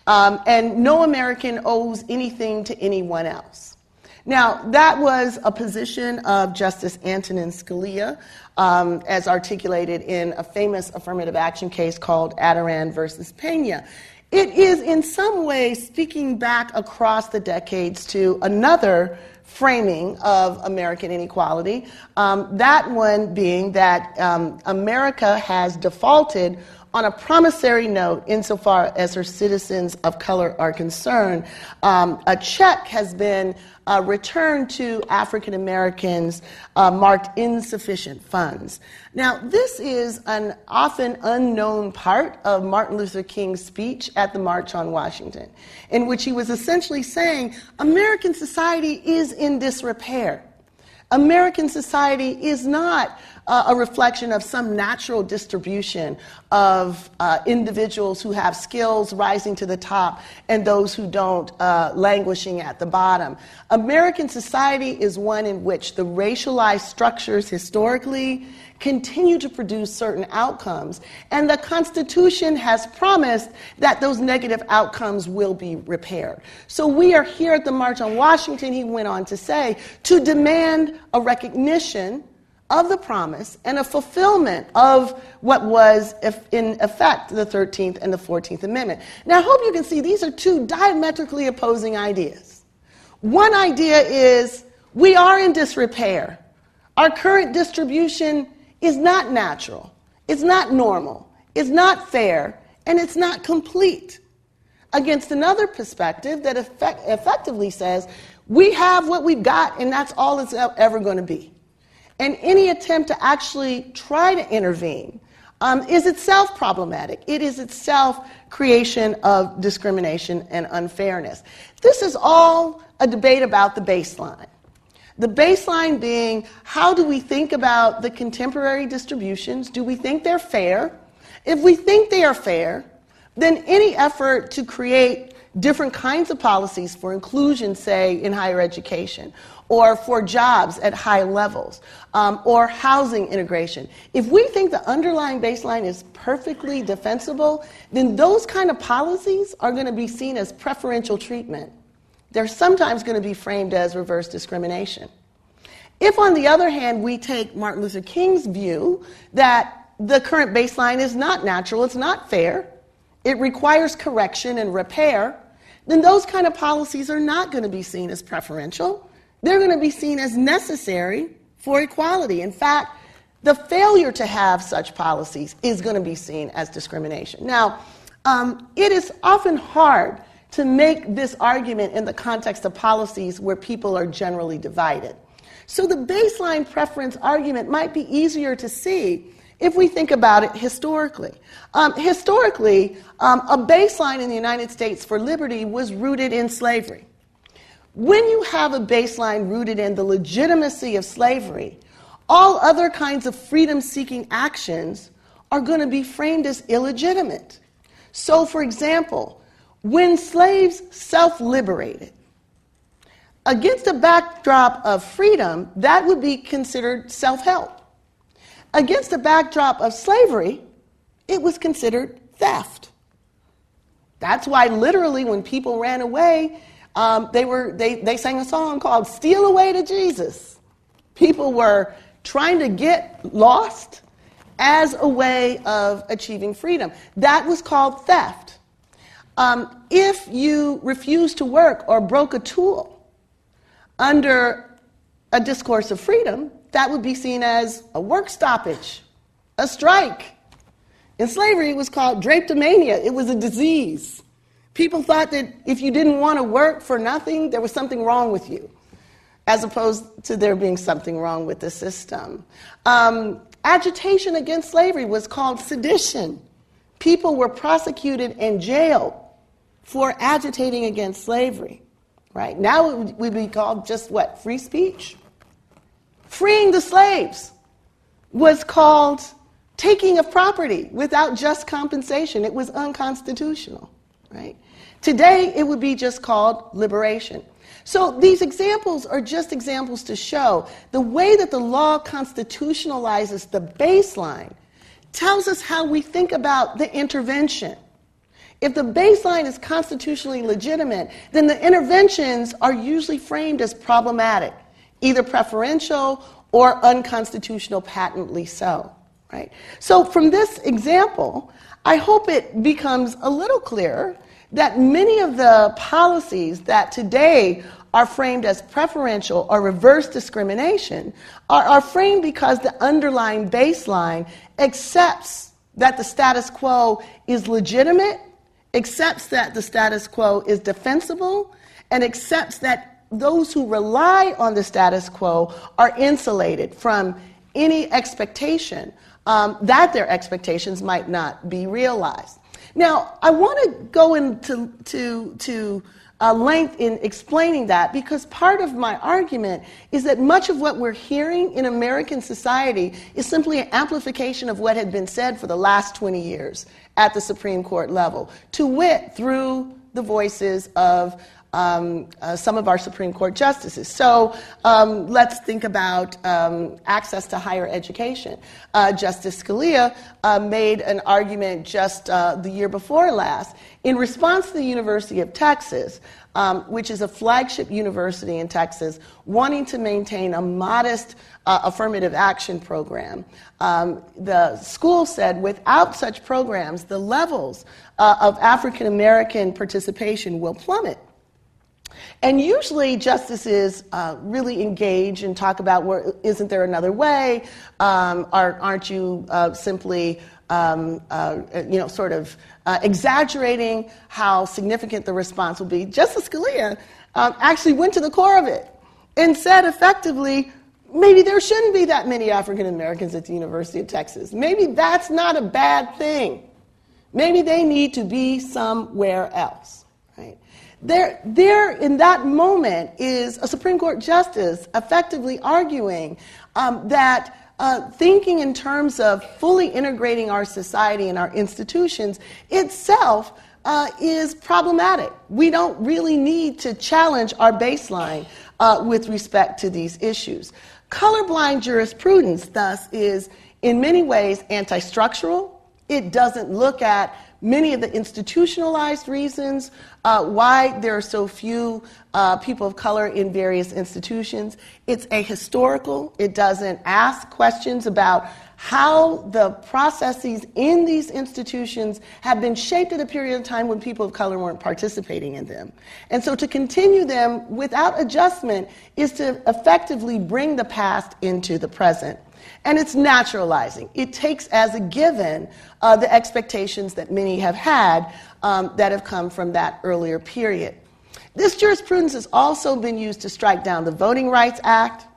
um, and no American owes anything to anyone else. Now, that was a position of Justice Antonin Scalia, um, as articulated in a famous affirmative action case called Adarand versus Pena. It is, in some ways, speaking back across the decades to another framing of American inequality. Um, that one being that um, America has defaulted on a promissory note insofar as her citizens of color are concerned. Um, a check has been uh, returned to African Americans uh, marked insufficient funds. Now, this is an often unknown part of Martin Luther King's speech at the March on Washington, in which he was essentially saying American society is in disrepair. American society is not uh, a reflection of some natural distribution of uh, individuals who have skills rising to the top and those who don't uh, languishing at the bottom. American society is one in which the racialized structures historically continue to produce certain outcomes. And the Constitution has promised that those negative outcomes will be repaired. So we are here at the March on Washington, he went on to say, to demand a recognition of the promise and a fulfillment of what was in effect the 13th and the 14th Amendment. Now, I hope you can see these are two diametrically opposing ideas. One idea is we are in disrepair. Our current distribution is not natural, it's not normal, it's not fair, and it's not complete. Against another perspective that effect- effectively says we have what we've got, and that's all it's ever going to be. And any attempt to actually try to intervene um, is itself problematic. It is itself creation of discrimination and unfairness. This is all a debate about the baseline. The baseline being how do we think about the contemporary distributions? Do we think they're fair? If we think they are fair, then any effort to create different kinds of policies for inclusion, say, in higher education, or for jobs at high levels, um, or housing integration. If we think the underlying baseline is perfectly defensible, then those kind of policies are going to be seen as preferential treatment. They're sometimes going to be framed as reverse discrimination. If, on the other hand, we take Martin Luther King's view that the current baseline is not natural, it's not fair, it requires correction and repair, then those kind of policies are not going to be seen as preferential they're going to be seen as necessary for equality. In fact, the failure to have such policies is going to be seen as discrimination. Now, um, it is often hard to make this argument in the context of policies where people are generally divided. So the baseline preference argument might be easier to see if we think about it historically. Um, historically, um, a baseline in the United States for liberty was rooted in slavery. When you have a baseline rooted in the legitimacy of slavery, all other kinds of freedom seeking actions are going to be framed as illegitimate. So, for example, when slaves self liberated, against a backdrop of freedom, that would be considered self help. Against a backdrop of slavery, it was considered theft. That's why, literally, when people ran away, um, they, were, they, they sang a song called Steal Away to Jesus. People were trying to get lost as a way of achieving freedom. That was called theft. Um, if you refused to work or broke a tool under a discourse of freedom, that would be seen as a work stoppage, a strike. In slavery, it was called drapetomania, it was a disease. People thought that if you didn't want to work for nothing, there was something wrong with you, as opposed to there being something wrong with the system. Um, Agitation against slavery was called sedition. People were prosecuted and jailed for agitating against slavery. Right? Now it would be called just what? Free speech? Freeing the slaves was called taking of property without just compensation. It was unconstitutional, right? Today, it would be just called liberation. So these examples are just examples to show the way that the law constitutionalizes the baseline tells us how we think about the intervention. If the baseline is constitutionally legitimate, then the interventions are usually framed as problematic, either preferential or unconstitutional, patently so. Right? So, from this example, I hope it becomes a little clearer that many of the policies that today are framed as preferential or reverse discrimination are, are framed because the underlying baseline accepts that the status quo is legitimate, accepts that the status quo is defensible, and accepts that those who rely on the status quo are insulated from any expectation um, that their expectations might not be realized. Now, I want to go into to, to uh, length in explaining that because part of my argument is that much of what we're hearing in American society is simply an amplification of what had been said for the last 20 years at the Supreme Court level, to wit, through the voices of um, uh, some of our Supreme Court justices. So um, let's think about um, access to higher education. Uh, Justice Scalia uh, made an argument just uh, the year before last in response to the University of Texas. Um, which is a flagship university in Texas, wanting to maintain a modest uh, affirmative action program. Um, the school said without such programs, the levels uh, of African American participation will plummet. And usually justices uh, really engage and talk about where isn't there another way? Um, are, not you uh, simply, um, uh, you know, sort of uh, exaggerating how significant the response will be? Justice Scalia um, actually went to the core of it and said effectively, maybe there shouldn't be that many African Americans at the University of Texas. Maybe that's not a bad thing. Maybe they need to be somewhere else. There, there, in that moment, is a Supreme Court justice effectively arguing um, that uh, thinking in terms of fully integrating our society and our institutions itself uh, is problematic. We don't really need to challenge our baseline uh, with respect to these issues. Colorblind jurisprudence, thus, is in many ways anti structural. It doesn't look at many of the institutionalized reasons uh, why there are so few uh, people of color in various institutions. It's a historical. It doesn't ask questions about how the processes in these institutions have been shaped at a period of time when people of color weren't participating in them. And so to continue them without adjustment is to effectively bring the past into the present. And it's naturalizing. It takes as a given uh, the expectations that many have had um, that have come from that earlier period. This jurisprudence has also been used to strike down the Voting Rights Act,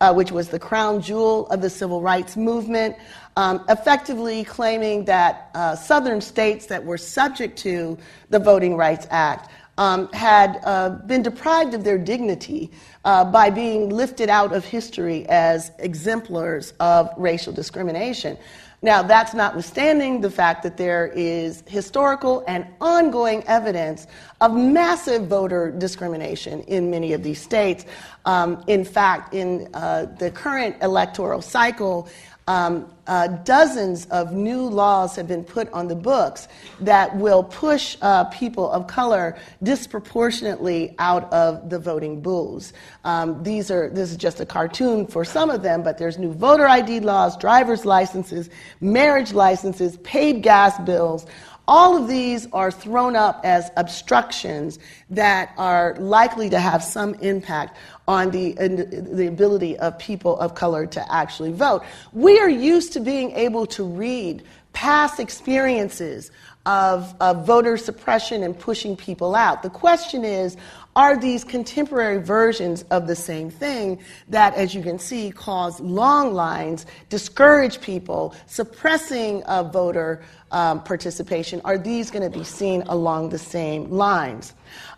uh, which was the crown jewel of the civil rights movement, um, effectively claiming that uh, southern states that were subject to the Voting Rights Act um, had uh, been deprived of their dignity uh, by being lifted out of history as exemplars of racial discrimination. Now, that's notwithstanding the fact that there is historical and ongoing evidence of massive voter discrimination in many of these states. Um, in fact, in uh, the current electoral cycle, um, uh, dozens of new laws have been put on the books that will push uh, people of color disproportionately out of the voting booths. Um, these are this is just a cartoon for some of them, but there's new voter ID laws, driver's licenses, marriage licenses, paid gas bills. All of these are thrown up as obstructions that are likely to have some impact on the, the ability of people of color to actually vote. We are used to being able to read past experiences of, of voter suppression and pushing people out. The question is, are these contemporary versions of the same thing that, as you can see, cause long lines, discourage people, suppressing uh, voter um, participation? Are these going to be seen along the same lines?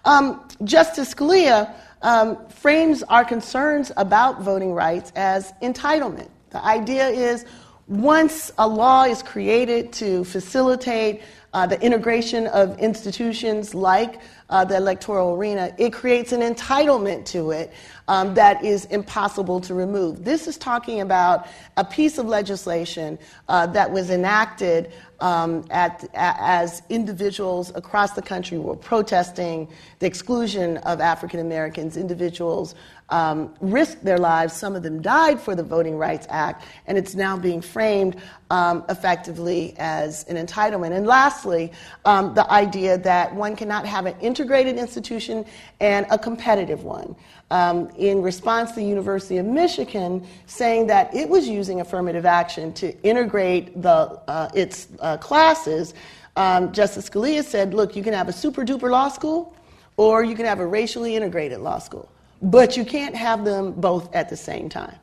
Um, Justice Scalia um, frames our concerns about voting rights as entitlement. The idea is once a law is created to facilitate uh, the integration of institutions like uh, the electoral arena, it creates an entitlement to it um, that is impossible to remove. This is talking about a piece of legislation uh, that was enacted um, at, as individuals across the country were protesting the exclusion of African Americans, individuals um, risked their lives. Some of them died for the Voting Rights Act, and it's now being framed um, effectively as an entitlement. And lastly, um, the idea that one cannot have an integrated institution and a competitive one. Um, in response the University of Michigan saying that it was using affirmative action to integrate the, uh, its uh, classes, um, Justice Scalia said, look, you can have a super duper law school or you can have a racially integrated law school but you can't have them both at the same time.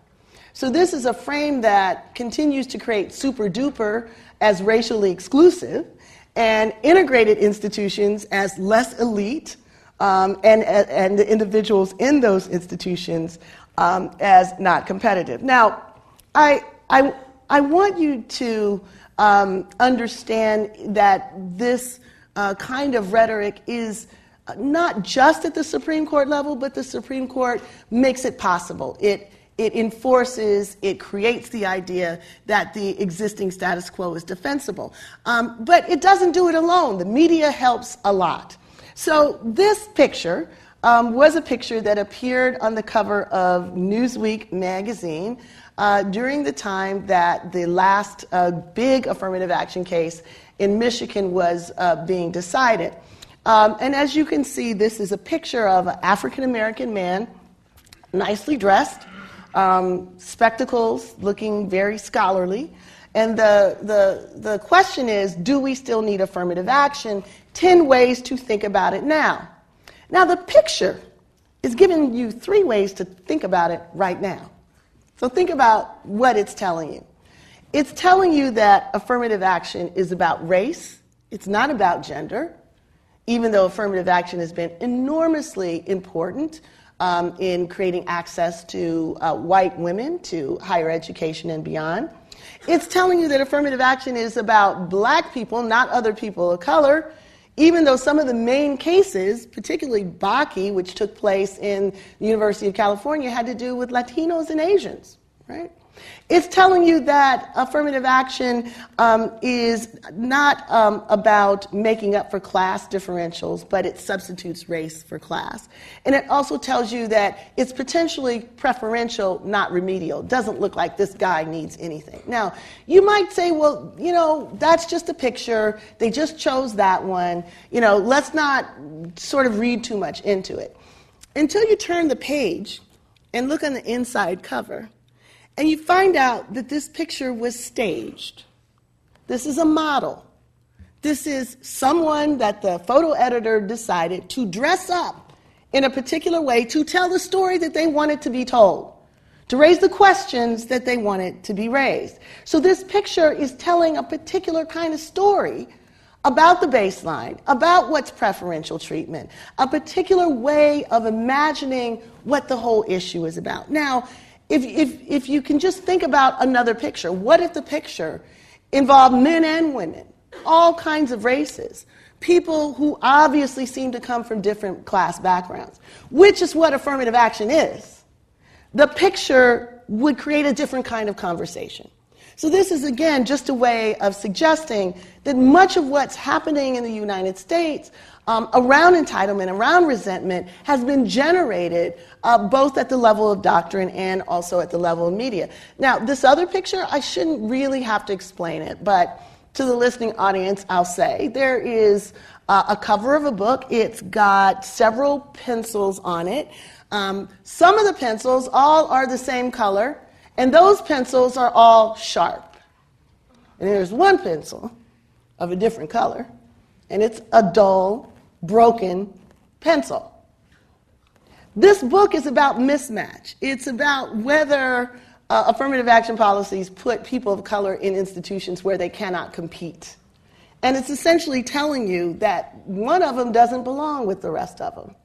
So, this is a frame that continues to create super duper as racially exclusive and integrated institutions as less elite um, and, and the individuals in those institutions um, as not competitive. Now, I, I, I want you to um, understand that this uh, kind of rhetoric is not just at the Supreme Court level, but the Supreme Court makes it possible. It, it enforces, it creates the idea that the existing status quo is defensible. Um, but it doesn't do it alone. The media helps a lot. So this picture um, was a picture that appeared on the cover of Newsweek magazine uh, during the time that the last uh, big affirmative action case in Michigan was uh, being decided. Um, and as you can see, this is a picture of an African American man, nicely dressed, um, spectacles, looking very scholarly. And the, the, the question is do we still need affirmative action? 10 ways to think about it now. Now, the picture is giving you three ways to think about it right now. So, think about what it's telling you. It's telling you that affirmative action is about race, it's not about gender, even though affirmative action has been enormously important um, in creating access to uh, white women to higher education and beyond. It's telling you that affirmative action is about black people, not other people of color, even though some of the main cases, particularly Bakke, which took place in the University of California, had to do with Latinos and Asians, right? It's telling you that affirmative action um, is not um, about making up for class differentials, but it substitutes race for class. And it also tells you that it's potentially preferential, not remedial. Doesn't look like this guy needs anything. Now, you might say, well, you know, that's just a picture. They just chose that one. You know, let's not sort of read too much into it. Until you turn the page and look on the inside cover and you find out that this picture was staged. This is a model. This is someone that the photo editor decided to dress up in a particular way to tell the story that they wanted to be told, to raise the questions that they wanted to be raised. So this picture is telling a particular kind of story about the baseline, about what's preferential treatment, a particular way of imagining what the whole issue is about. Now, if, if, if you can just think about another picture, what if the picture involved men and women, all kinds of races, people who obviously seem to come from different class backgrounds, which is what affirmative action is? The picture would create a different kind of conversation. So, this is again just a way of suggesting that much of what's happening in the United States um, around entitlement, around resentment, has been generated uh, both at the level of doctrine and also at the level of media. Now, this other picture, I shouldn't really have to explain it, but to the listening audience, I'll say there is uh, a cover of a book. It's got several pencils on it. Um, some of the pencils all are the same color, and those pencils are all sharp. And there's one pencil of a different color and it's a dull, broken pencil. This book is about mismatch. It's about whether uh, affirmative action policies put people of color in institutions where they cannot compete. And it's essentially telling you that one of them doesn't belong with the rest of them.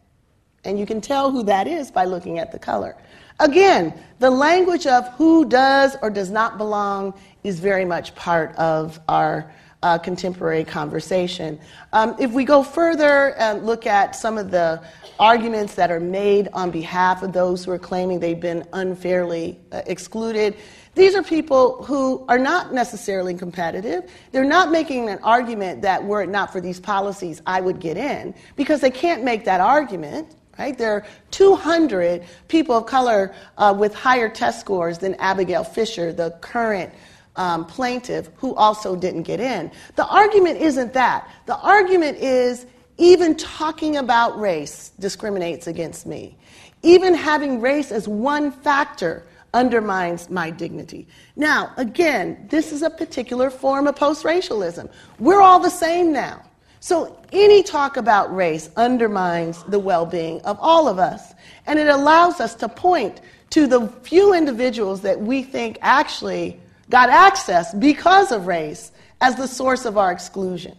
And you can tell who that is by looking at the color. Again, the language of who does or does not belong is very much part of our uh, contemporary conversation. Um, if we go further and look at some of the arguments that are made on behalf of those who are claiming they've been unfairly uh, excluded, these are people who are not necessarily competitive. They're not making an argument that were it not for these policies, I would get in, because they can't make that argument. Right? There are 200 people of color uh, with higher test scores than Abigail Fisher, the current um, plaintiff who also didn't get in. The argument isn't that. The argument is even talking about race discriminates against me. Even having race as one factor undermines my dignity. Now, again, this is a particular form of post racialism. We're all the same now. So, any talk about race undermines the well being of all of us. And it allows us to point to the few individuals that we think actually got access because of race as the source of our exclusion.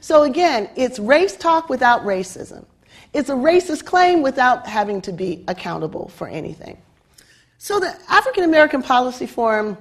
So again, it's race talk without racism. It's a racist claim without having to be accountable for anything. So the African American Policy Forum,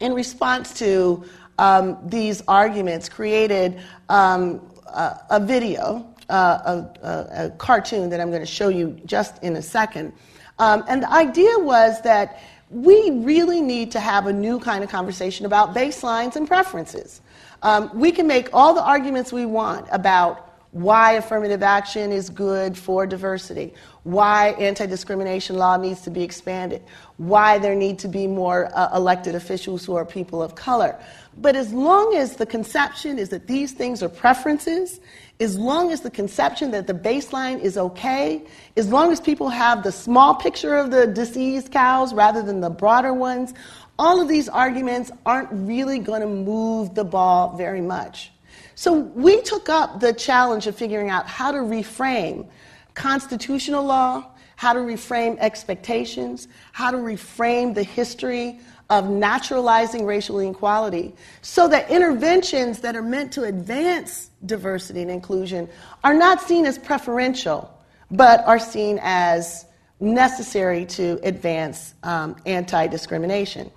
in response to um, these arguments, created um, a, a, video, uh, a, a, cartoon that I'm going to show you just in a second. Um, and the idea was that we really need to have a new kind of conversation about baselines and preferences. Um, we can make all the arguments we want about why affirmative action is good for diversity, why anti discrimination law needs to be expanded, why there need to be more uh, elected officials who are people of color. But as long as the conception is that these things are preferences, as long as the conception that the baseline is okay, as long as people have the small picture of the diseased cows rather than the broader ones, all of these arguments aren't really going to move the ball very much. So we took up the challenge of figuring out how to reframe constitutional law, how to reframe expectations, how to reframe the history of naturalizing racial inequality so that interventions that are meant to advance diversity and inclusion are not seen as preferential, but are seen as necessary to advance um, anti discrimination.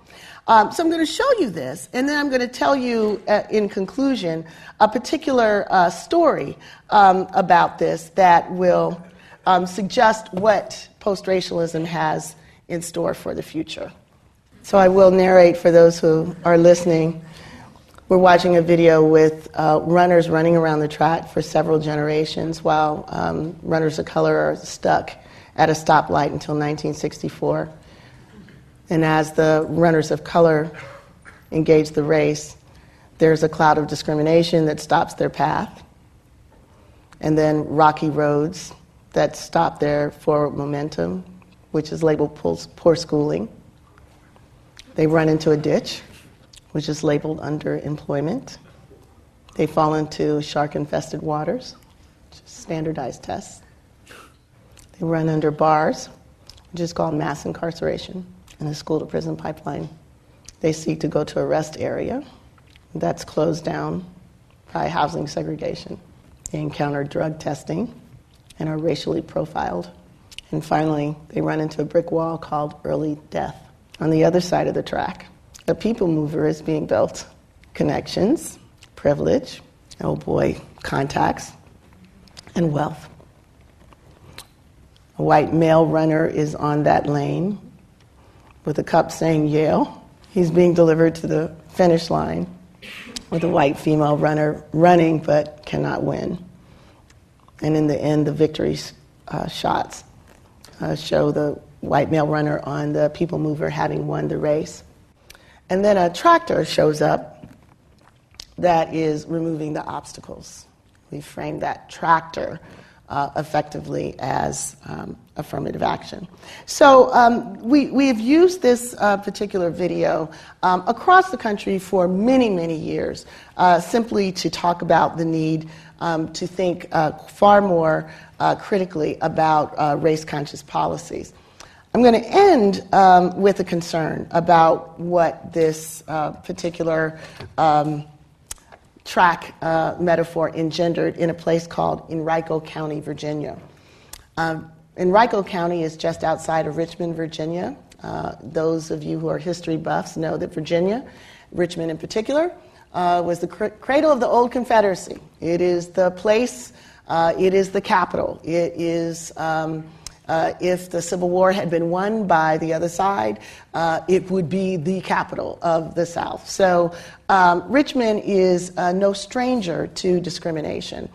Um, so I'm going to show you this, and then I'm going to tell you, uh, in conclusion, a particular uh, story um, about this that will um, suggest what post racialism has in store for the future. So I will narrate for those who are listening. We're watching a video with uh, runners running around the track for several generations while um, runners of color are stuck at a stoplight until 1964. And as the runners of color engage the race, there's a cloud of discrimination that stops their path, and then rocky roads that stop their forward momentum, which is labeled poor schooling. They run into a ditch, which is labeled underemployment. They fall into shark infested waters, standardized tests. They run under bars, which is called mass incarceration and the school to prison pipeline. They seek to go to a rest area that's closed down by housing segregation. They encounter drug testing and are racially profiled. And finally, they run into a brick wall called early death. On the other side of the track, a people mover is being built. Connections, privilege, oh boy, contacts, and wealth. A white male runner is on that lane with a cup saying Yale. He's being delivered to the finish line with a white female runner running but cannot win. And in the end, the victory uh, shots uh, show the white male runner on the people mover having won the race. And then a tractor shows up that is removing the obstacles. We frame that tractor uh, effectively as um, affirmative action. So um, we, we have used this uh, particular video um, across the country for many, many years, uh, simply to talk about the need um, to think uh, far more uh, critically about uh, race conscious policies. I'm going to end um, with a concern about what this uh, particular um, track uh, metaphor engendered in a place called Henrico County, Virginia. Um, Henrico County is just outside of Richmond, Virginia. Uh, those of you who are history buffs know that Virginia, Richmond in particular, uh, was the cr- cradle of the old Confederacy. It is the place, uh, it is the capital. It is, um, uh, if the Civil War had been won by the other side, uh, it would be the capital of the South. So um, Richmond is uh, no stranger to discrimination.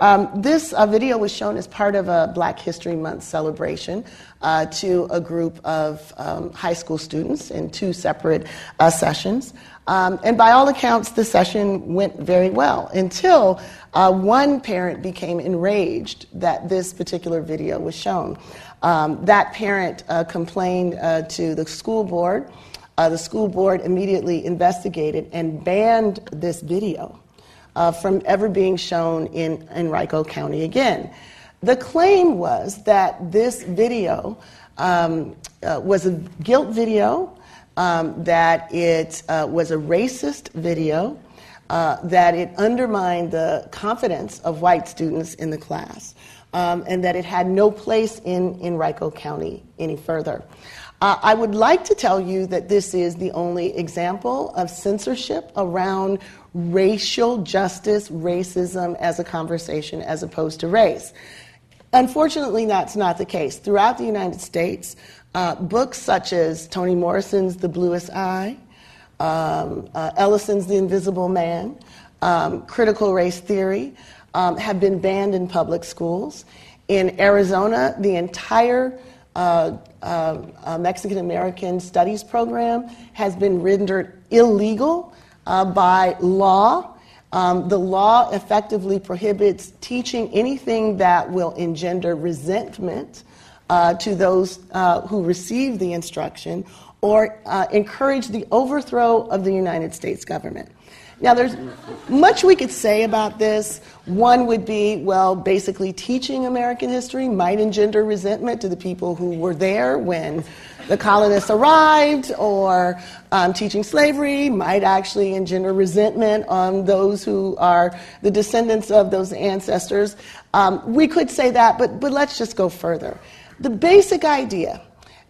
Um, this uh, video was shown as part of a Black History Month celebration uh, to a group of um, high school students in two separate uh, sessions. Um, and by all accounts, the session went very well until uh, one parent became enraged that this particular video was shown. Um, that parent uh, complained uh, to the school board. the school board immediately investigated and banned this video uh, from ever being shown in Henrico County again. The claim was that this video um, uh, was a guilt video, um, that it uh, was a racist video, uh, that it undermined the confidence of white students in the class, um, and that it had no place in Henrico County any further. Uh, I would like to tell you that this is the only example of censorship around racial justice, racism as a conversation as opposed to race. Unfortunately, that's not the case. Throughout the United States, uh, books such as Toni Morrison's The Bluest Eye, um, uh, Ellison's The Invisible Man, um, Critical Race Theory um, have been banned in public schools. In Arizona, the entire uh, uh, uh Mexican American Studies program has been rendered illegal uh, by law. Um, the law effectively prohibits teaching anything that will engender resentment uh, to those uh, who receive the instruction or uh, encourage the overthrow of the United States government. Now, there's much we could say about this. One would be, well, basically teaching American history might engender resentment to the people who were there when the colonists arrived, or um, teaching slavery might actually engender resentment on those who are the descendants of those ancestors. Um, we could say that, but, but let's just go further. The basic idea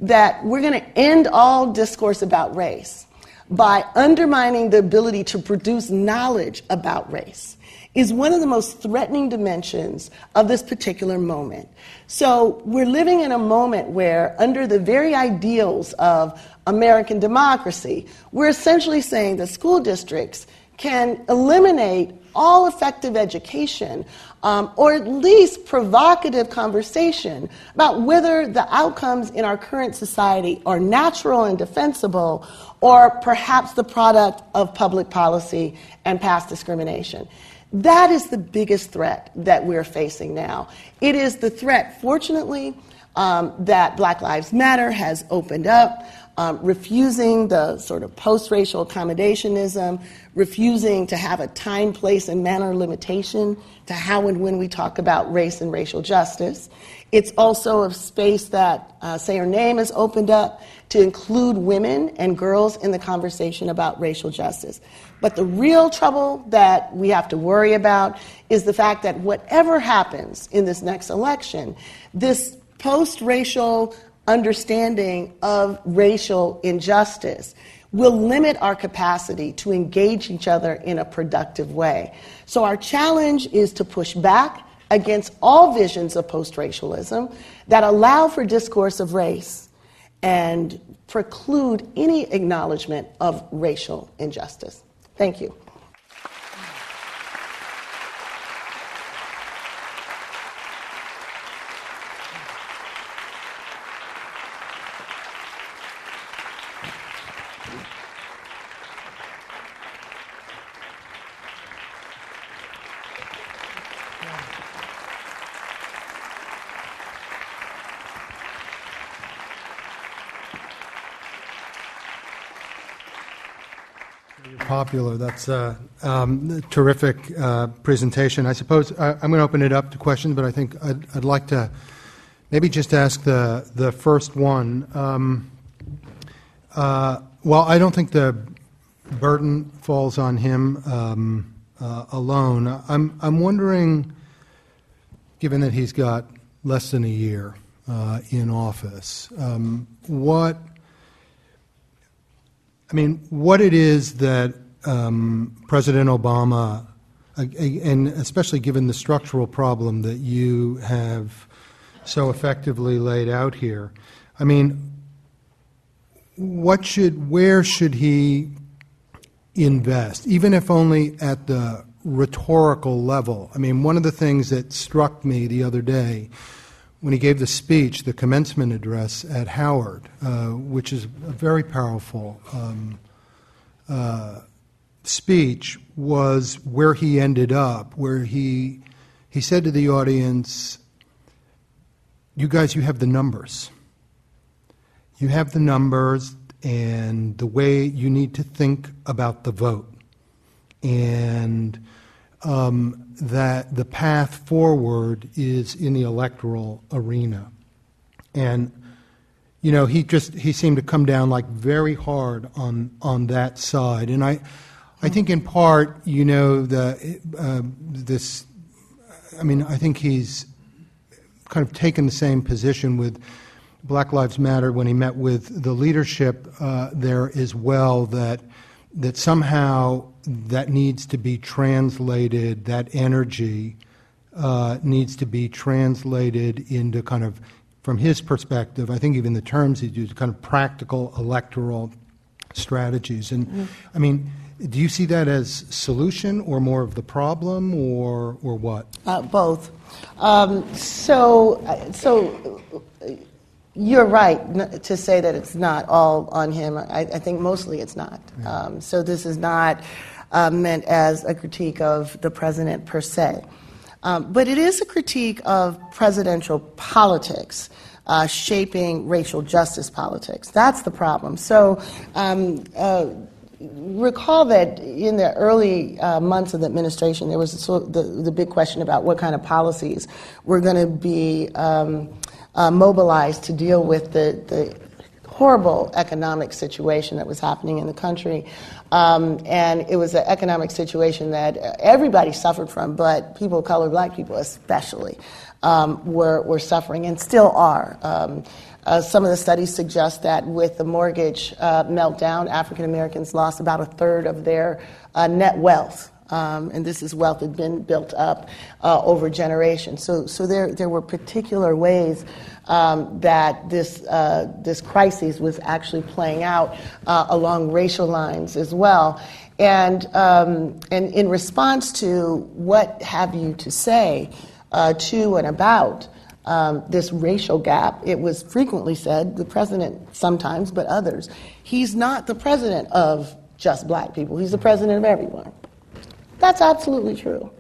that we're going to end all discourse about race by undermining the ability to produce knowledge about race is one of the most threatening dimensions of this particular moment. So, we're living in a moment where, under the very ideals of American democracy, we're essentially saying that school districts can eliminate all effective education, um, or at least provocative conversation about whether the outcomes in our current society are natural and defensible, or perhaps the product of public policy and past discrimination. That is the biggest threat that we're facing now. It is the threat, fortunately, um, that Black Lives Matter has opened up, um, refusing the sort of post racial accommodationism, refusing to have a time, place, and manner limitation to how and when we talk about race and racial justice. It's also a space that uh, Say Her Name has opened up to include women and girls in the conversation about racial justice. But the real trouble that we have to worry about is the fact that whatever happens in this next election, this post racial understanding of racial injustice will limit our capacity to engage each other in a productive way. So, our challenge is to push back against all visions of post racialism that allow for discourse of race and preclude any acknowledgement of racial injustice. Thank you. Popular. That's a um, terrific uh, presentation. I suppose I, am going to open it up to questions, but I think I'd, I'd like to maybe just ask the, the first one. Um, uh, well, I don't think the burden falls on him um, uh, alone. I'm, I'm wondering, given that he's got less than a year uh, in office, um, what I mean, what it is that um, President Obama, and especially given the structural problem that you have so effectively laid out here, I mean, what should, where should he invest, even if only at the rhetorical level? I mean, one of the things that struck me the other day when he gave the speech, the commencement address at Howard, uh, which is a very powerful um, uh, speech, was where he ended up, where he he said to the audience, "You guys, you have the numbers. You have the numbers, and the way you need to think about the vote, and." Um, that the path forward is in the electoral arena. And you know, he just he seemed to come down like very hard on on that side. And I I think in part, you know, the uh, this I mean, I think he's kind of taken the same position with Black Lives Matter when he met with the leadership uh, there as well that that somehow that needs to be translated, that energy uh, needs to be translated into kind of, from his perspective, I think even the terms he used, kind of practical electoral strategies. And mm-hmm. I mean, do you see that as solution or more of the problem or, or what? Uh, both. Um, so, uh, so you're right to say that it's not all on him. I, I think mostly it's not. Yeah. Um, so this is not uh, meant as a critique of the president per se. Um, but it is a critique of presidential politics. Uh, shaping racial justice politics. That's the problem. So, um, uh, recall that in the early uh, months of the administration, there was the, the, the, big question about what kind of policies were going to be um, uh, mobilized to deal with the, the horrible economic situation that was happening in the country. Um, and it was an economic situation that everybody suffered from, but people of color, black people especially, um, were, were suffering and still are. Um, uh, some of the studies suggest that with the mortgage uh, meltdown, African Americans lost about a third of their uh, net wealth. Um, and this is wealth that had been built up uh, over generations. So, so there, there were particular ways um, that this, uh, this crisis was actually playing out uh, along racial lines as well. And, um, and in response to what have you to say uh, to and about um, this racial gap, it was frequently said, the president sometimes, but others, he's not the president of just black people, he's the president of everyone. That's absolutely true.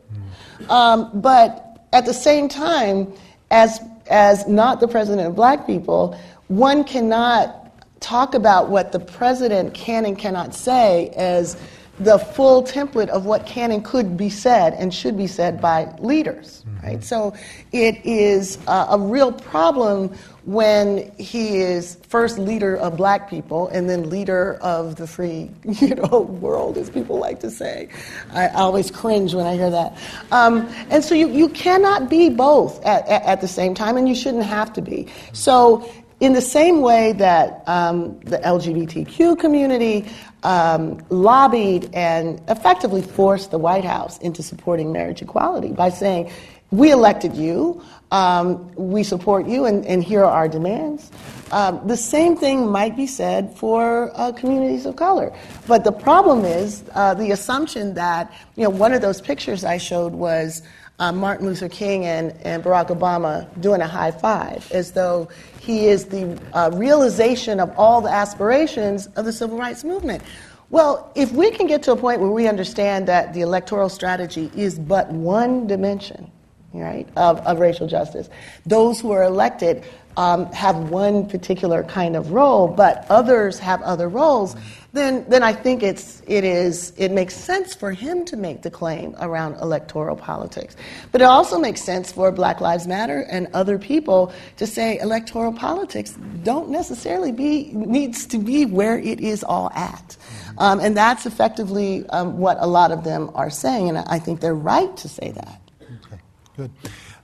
Um, but at the same time, as, as not the president of black people, one cannot talk about what the president can and cannot say as the full template of what can and could be said and should be said by leaders, mm-hmm. right? So it is uh, a real problem when he is first leader of black people and then leader of the free, you know, world, as people like to say. I always cringe when I hear that. Um, and so you, you cannot be both at, at, at the same time, and you shouldn't have to be. So in the same way that um, the LGBTQ community um, lobbied and effectively forced the White House into supporting marriage equality by saying, we elected you, um, we support you, and, and, here are our demands. Um, the same thing might be said for uh, communities of color. But the problem is uh, the assumption that, you know, one of those pictures I showed was uh, Martin Luther King and, and Barack Obama doing a high five, as though he is the uh, realization of all the aspirations of the civil rights movement. Well, if we can get to a point where we understand that the electoral strategy is but one dimension, right, of, of racial justice. Those who are elected um, have one particular kind of role, but others have other roles, then, then I think it's, it, is, it makes sense for him to make the claim around electoral politics. But it also makes sense for Black Lives Matter and other people to say electoral politics don't necessarily be, needs to be where it is all at. Um, and that's effectively um, what a lot of them are saying, and I think they're right to say that. Okay, good.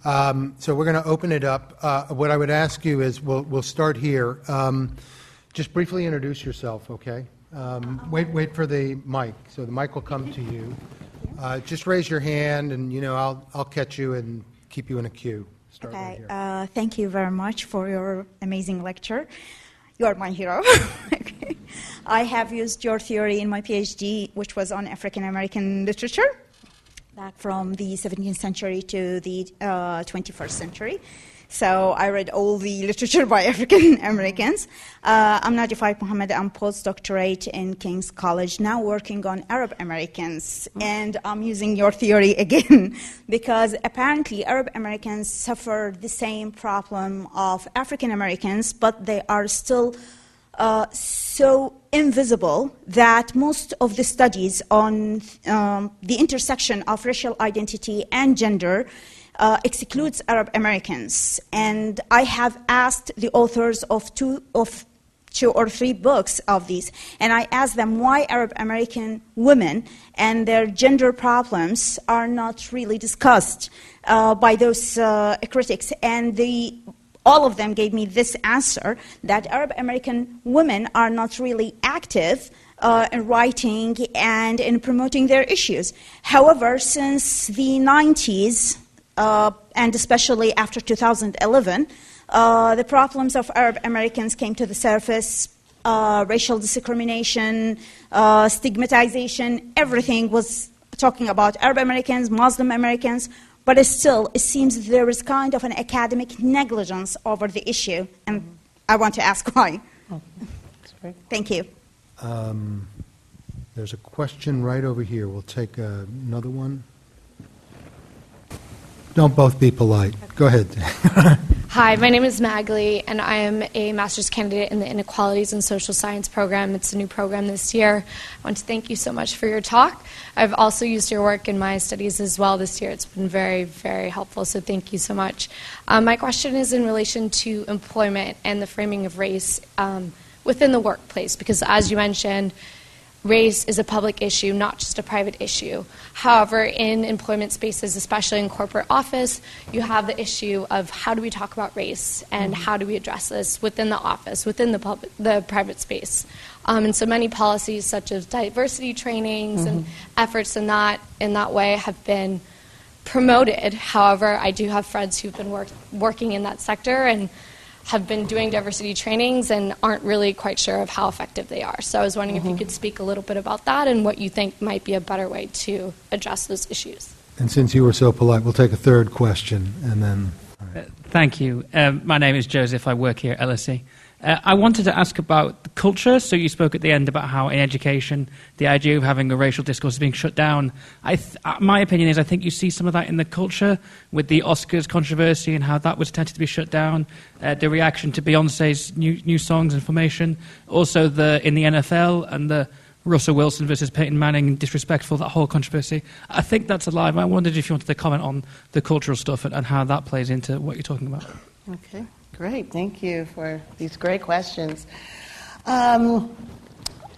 Um, so we're going to open it up. Uh, what I would ask you is we'll, we'll start here. Um, just briefly introduce yourself, okay? Um, wait, wait for the mic. So the mic will come to you. Uh, just raise your hand, and you know I'll I'll catch you and keep you in a queue. Start okay. Right uh, thank you very much for your amazing lecture. You are my hero. okay. I have used your theory in my PhD, which was on African American literature back from the 17th century to the uh, 21st century. So I read all the literature by African Americans. Uh, I'm Nadia Faik Mohammed. I'm postdoctorate in King's College, now working on Arab Americans. And I'm using your theory again because apparently Arab Americans suffer the same problem of African Americans, but they are still uh, so invisible that most of the studies on um, the intersection of racial identity and gender uh, excludes Arab Americans. And I have asked the authors of two of two or three books of these, and I asked them why Arab American women and their gender problems are not really discussed uh, by those uh, critics. And the all of them gave me this answer that Arab American women are not really active uh, in writing and in promoting their issues. However, since the 90s, uh, and especially after 2011, uh, the problems of Arab Americans came to the surface. Uh, racial discrimination, uh, stigmatization, everything was talking about Arab Americans, Muslim Americans, but still, it seems there is kind of an academic negligence over the issue, and mm-hmm. I want to ask why. Oh, Thank you. Um, there's a question right over here. We'll take uh, another one. Don't both be polite. Go ahead. Hi, my name is Magley, and I am a master's candidate in the Inequalities and Social Science program. It's a new program this year. I want to thank you so much for your talk. I've also used your work in my studies as well this year. It's been very, very helpful, so thank you so much. Um, my question is in relation to employment and the framing of race um, within the workplace, because as you mentioned, race is a public issue, not just a private issue. However, in employment spaces, especially in corporate office, you have the issue of how do we talk about race and mm-hmm. how do we address this within the office, within the, public, the private space. Um, and so many policies, such as diversity trainings mm-hmm. and efforts in that in that way, have been promoted. However, I do have friends who've been work, working in that sector and have been doing diversity trainings and aren't really quite sure of how effective they are. So I was wondering mm-hmm. if you mm-hmm. could speak a little bit about that and what you think might be a better way to address those issues. And since you were so polite, we'll take a third question and then. Uh, thank you. Um, my name is Joseph. I work here at LSE. Uh, I wanted to ask about the culture. So you spoke at the end about how in education the idea of having a racial discourse is being shut down. Th- uh, my opinion is I think you see some of that in the culture with the Oscars controversy and how that was attempted to be shut down. Uh, the reaction to Beyonce's new, new songs and formation. Also the in the NFL and the Russell Wilson versus Peyton Manning, disrespectful, that whole controversy. I think that's alive. I wondered if you wanted to comment on the cultural stuff and, and how that plays into what you're talking about. Okay. Great, thank you for these great questions. Um,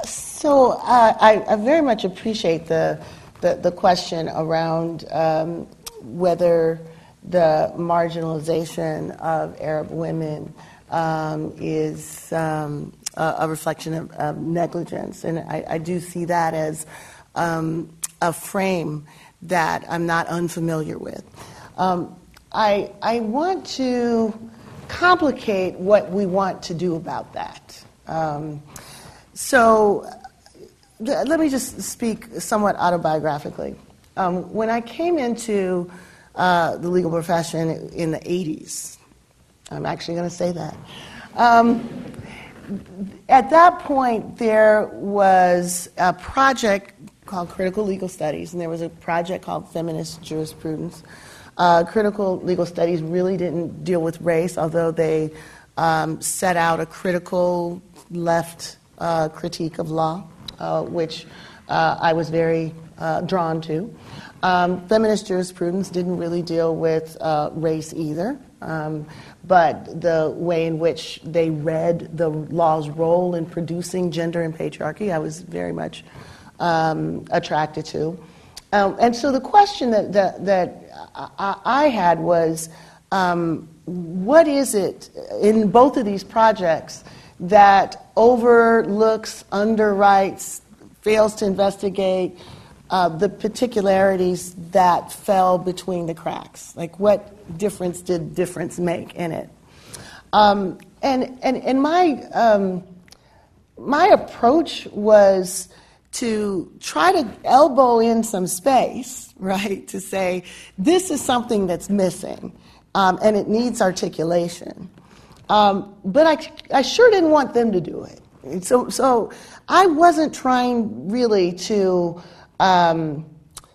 so uh, I, I, very much appreciate the, the, the question around um, whether the marginalization of Arab women um, is um, a, a, reflection of, of negligence. And I, I, do see that as um, a frame that I'm not unfamiliar with. Um, I, I want to complicate what we want to do about that. Um, so th- let me just speak somewhat autobiographically. Um, when I came into uh, the legal profession in the 80s, I'm actually going to say that. Um, at that point, there was a project called Critical Legal Studies, and there was a project called Feminist Jurisprudence Uh, critical legal studies really didn't deal with race, although they um, set out a critical left uh, critique of law, uh, which uh, I was very uh, drawn to. Um, feminist jurisprudence didn't really deal with uh, race either, um, but the way in which they read the law's role in producing gender and patriarchy, I was very much um, attracted to. Um, and so the question that, that, that I, I had was um, what is it in both of these projects that overlooks, underwrites, fails to investigate uh, the particularities that fell between the cracks? Like, what difference did difference make in it? Um, and, and, and my, um, my approach was to try to elbow in some space, right, to say, this is something that's missing um, and it needs articulation. Um, but I, I sure didn't want them to do it. So, so I wasn't trying really to um,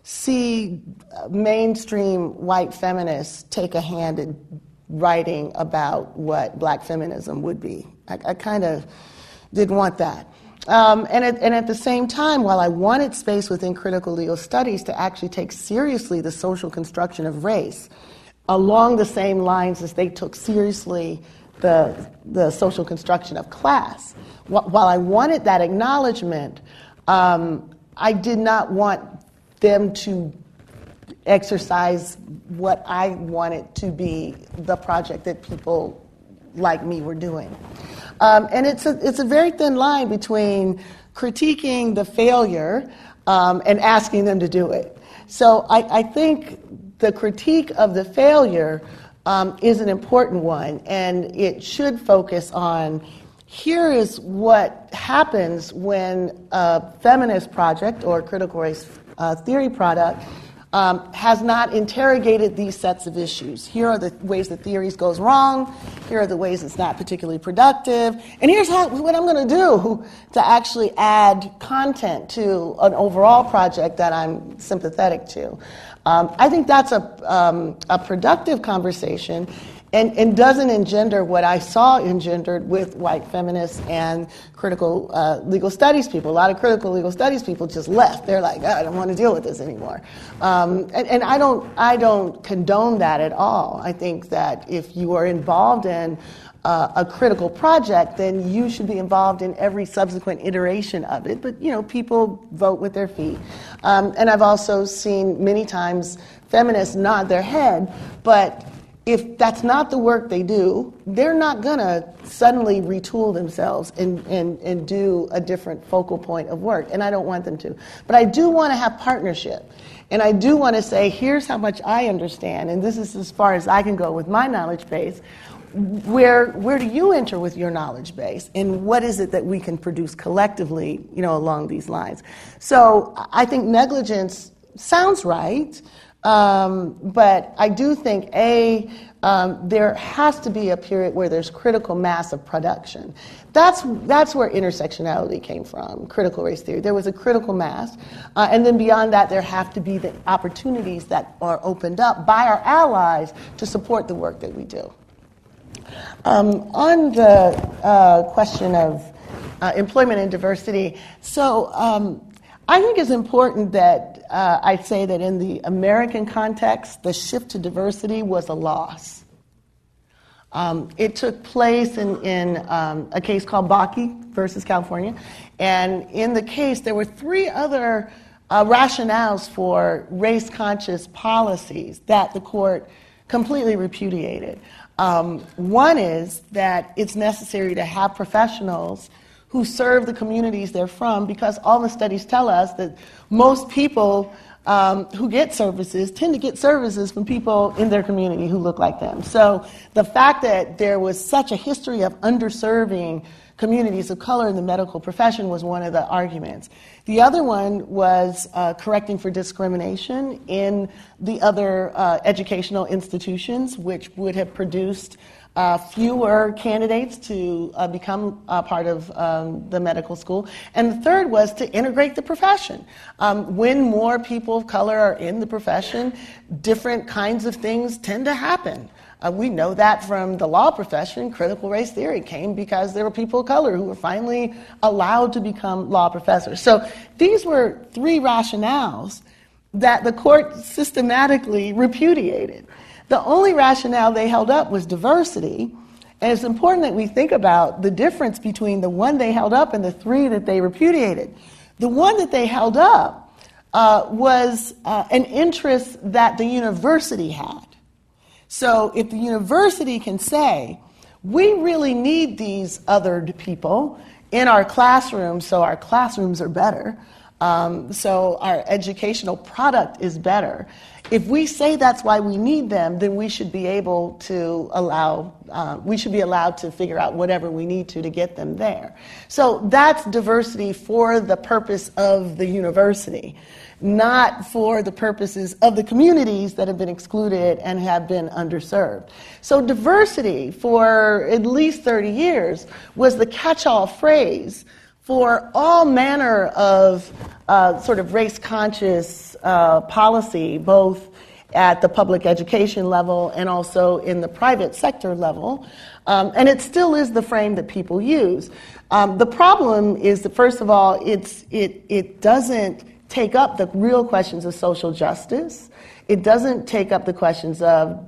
see mainstream white feminists take a hand in writing about what black feminism would be. I, I kind of didn't want that. Um, and, at, and at the same time, while I wanted space within critical legal studies to actually take seriously the social construction of race, along the same lines as they took seriously the, the social construction of class, while I wanted that acknowledgement, um, I did not want them to exercise what I wanted to be the project that people like me were doing. Um, and it's a, it's a very thin line between critiquing the failure um, and asking them to do it. So I, I think the critique of the failure um, is an important one, and it should focus on here is what happens when a feminist project or critical race uh, theory product um, has not interrogated these sets of issues. Here are the ways the theories goes wrong. Here are the ways it's not particularly productive. And here's how, what I'm going to do to actually add content to an overall project that I'm sympathetic to. Um, I think that's a, um, a productive conversation and, and doesn't engender what I saw engendered with white feminists and critical uh, legal studies people. A lot of critical legal studies people just left. They're like, oh, I don't want to deal with this anymore. Um, and, and I don't, I don't condone that at all. I think that if you are involved in uh, a critical project, then you should be involved in every subsequent iteration of it. But you know, people vote with their feet, um, and I've also seen many times feminists nod their head, but if that's not the work they do, they're not going to suddenly retool themselves and, and, and do a different focal point of work. And I don't want them to. But I do want to have partnership. And I do want to say, here's how much I understand, and this is as far as I can go with my knowledge base. Where, where do you enter with your knowledge base? And what is it that we can produce collectively, you know, along these lines? So I think negligence sounds right. Um, but I do think, A, um, there has to be a period where there's critical mass of production. That's, that's where intersectionality came from, critical race theory. There was a critical mass. Uh, and then beyond that, there have to be the opportunities that are opened up by our allies to support the work that we do. Um, on the uh, question of uh, employment and diversity, so um, I think it's important that uh, I say that in the American context, the shift to diversity was a loss. Um, it took place in, in um, a case called Bakke versus California. And in the case, there were three other uh, rationales for race conscious policies that the court completely repudiated. Um, one is that it's necessary to have professionals who serve the communities they're from because all the studies tell us that most people um, who get services tend to get services from people in their community who look like them. So the fact that there was such a history of underserving communities of color in the medical profession was one of the arguments. The other one was uh, correcting for discrimination in the other uh, educational institutions, which would have produced uh, fewer candidates to uh, become uh, part of um, the medical school. And the third was to integrate the profession. Um, when more people of color are in the profession, different kinds of things tend to happen. Uh, we know that from the law profession. Critical race theory came because there were people of color who were finally allowed to become law professors. So these were three rationales that the court systematically repudiated. The only rationale they held up was diversity. And it's important that we think about the difference between the one they held up and the three that they repudiated. The one that they held up uh, was uh, an interest that the university had. So if the university can say, we really need these othered people in our classrooms so our classrooms are better, um, so our educational product is better. If we say that's why we need them, then we should be able to allow, uh, we should be allowed to figure out whatever we need to to get them there. So that's diversity for the purpose of the university not for the purposes of the communities that have been excluded and have been underserved. So, diversity for at least 30 years was the catch all phrase for all manner of uh, sort of race conscious uh, policy, both at the public education level and also in the private sector level. Um, and it still is the frame that people use. Um, the problem is that, first of all, it's, it, it doesn't take up the real questions of social justice. It doesn't take up the questions of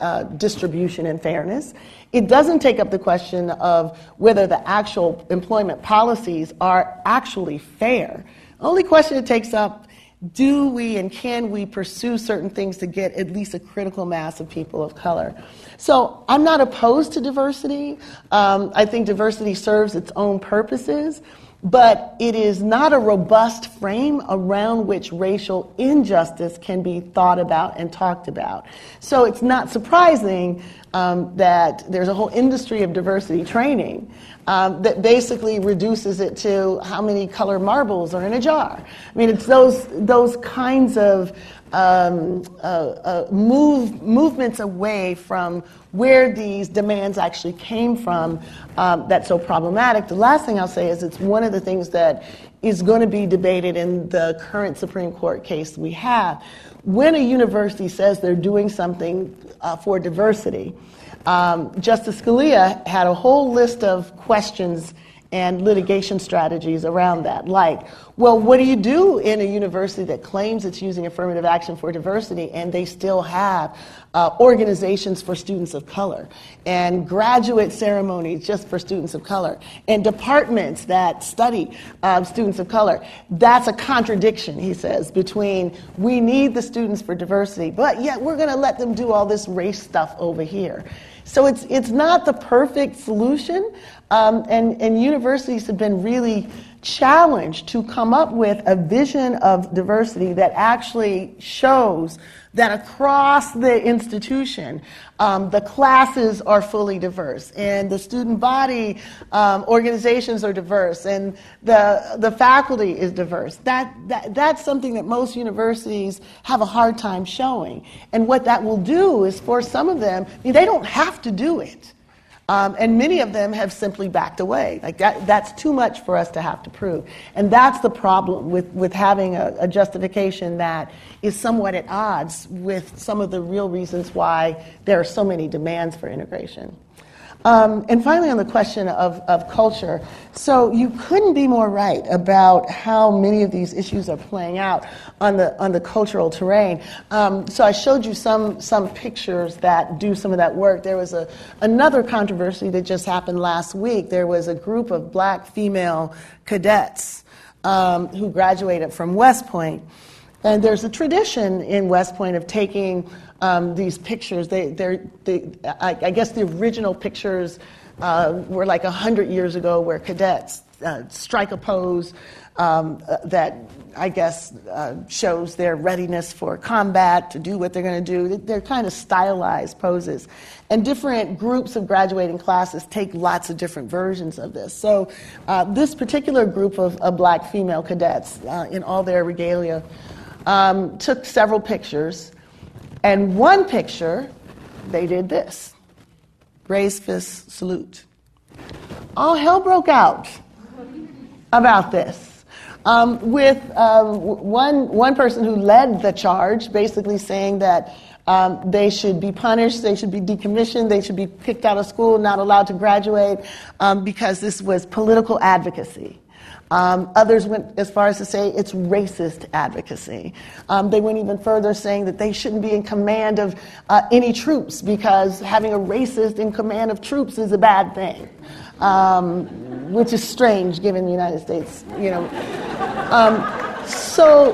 uh, distribution and fairness. It doesn't take up the question of whether the actual employment policies are actually fair. Only question it takes up do we and can we pursue certain things to get at least a critical mass of people of color? So I'm not opposed to diversity. Um, I think diversity serves its own purposes but it is not a robust frame around which racial injustice can be thought about and talked about. So it's not surprising um, that there's a whole industry of diversity training um, that basically reduces it to how many color marbles are in a jar. I mean, it's those, those kinds of um, uh, uh, move, movements away from where these demands actually came from um, that's so problematic. The last thing I'll say is it's one of the things that is going to be debated in the current Supreme Court case we have. When a university says they're doing something uh, for diversity, um, Justice Scalia had a whole list of questions and litigation strategies around that. Like, well, what do you do in a university that claims it's using affirmative action for diversity and they still have uh, organizations for students of color and graduate ceremonies just for students of color and departments that study uh, students of color? That's a contradiction, he says, between we need the students for diversity, but yet we're going to let them do all this race stuff over here. So it's, it's not the perfect solution, um, and, and universities have been really challenged to come up with a vision of diversity that actually shows that across the institution, um, the classes are fully diverse, and the student body um, organizations are diverse, and the, the faculty is diverse. That, that, that's something that most universities have a hard time showing. And what that will do is for some of them, I mean, they don't have to do it. Um, and many of them have simply backed away. Like that, that's too much for us to have to prove. And that's the problem with, with having a, a justification that is somewhat at odds with some of the real reasons why there are so many demands for integration. Um, and finally, on the question of, of culture, so you couldn't be more right about how many of these issues are playing out on the, on the cultural terrain. Um, so I showed you some, some pictures that do some of that work. There was a, another controversy that just happened last week. There was a group of black female cadets um, who graduated from West Point. And there's a tradition in West Point of taking um, these pictures. They, they're, they, I, I, guess the original pictures uh, were like 100 years ago where cadets uh, strike a pose um, uh, that I guess uh, shows their readiness for combat to do what they're going to do. They're kind of stylized poses. And different groups of graduating classes take lots of different versions of this. So, uh, this particular group of, of black female cadets, uh, in all their regalia, um, took several pictures. And one picture, they did this raised fist salute. All hell broke out about this. Um, with um, one, one person who led the charge basically saying that um, they should be punished, they should be decommissioned, they should be kicked out of school, not allowed to graduate, um, because this was political advocacy. Um, others went as far as to say it's racist advocacy. Um, they went even further, saying that they shouldn't be in command of uh, any troops because having a racist in command of troops is a bad thing um, which is strange given the United States, you know. Um, so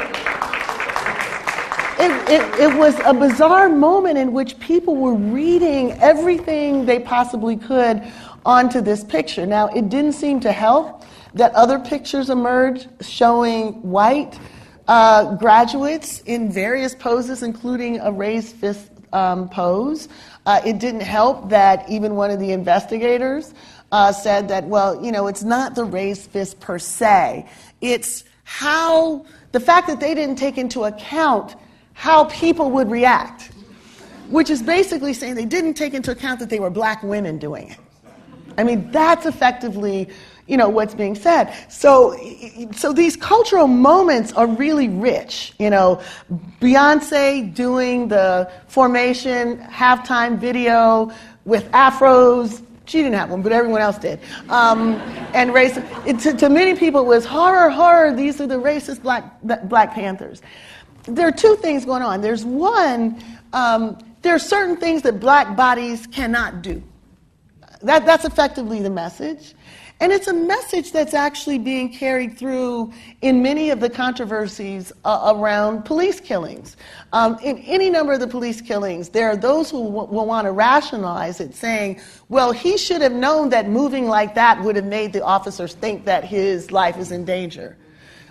it, it, it, was a bizarre moment in which people were reading everything they possibly could onto this picture. Now, it didn't seem to help that other pictures emerged showing white uh, graduates in various poses, including a raised fist um, pose. Uh, it didn't help that even one of the investigators uh, said that, well, you know, it's not the raised fist per se. It's how, the fact that they didn't take into account how people would react, which is basically saying they didn't take into account that they were black women doing it. I mean, that's effectively, you know, what's being said. So, so these cultural moments are really rich. You know, Beyonce doing the formation halftime video with afros, she didn't have one, but everyone else did. Um, and race, it, to, to, many people, it was horror, horror. These are the racist Black Black Panthers. There are two things going on. There's one. Um, there are certain things that black bodies cannot do. That, that's effectively the message. And it's a message that's actually being carried through in many of the controversies uh, around police killings. Um, in any number of the police killings, there are those who w- will want to rationalize it, saying, well, he should have known that moving like that would have made the officers think that his life is in danger.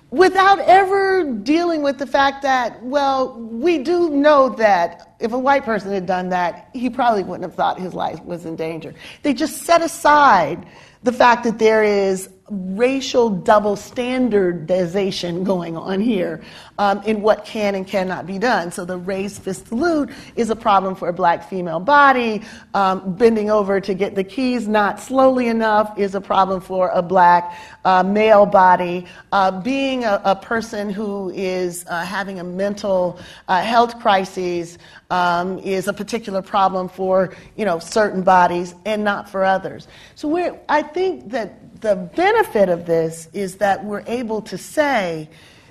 Without ever dealing with the fact that, well, we do know that if a white person had done that, he probably wouldn't have thought his life was in danger. They just set aside the fact that there is racial double standardization going on here um, in what can and cannot be done. So the raised fist salute is a problem for a black female body. Um, bending over to get the keys not slowly enough is a problem for a black uh, male body. Uh, being a, a, person who is uh, having a mental uh, health crisis um, is a particular problem for you know certain bodies and not for others. So I think that the benefit of this is that we're able to say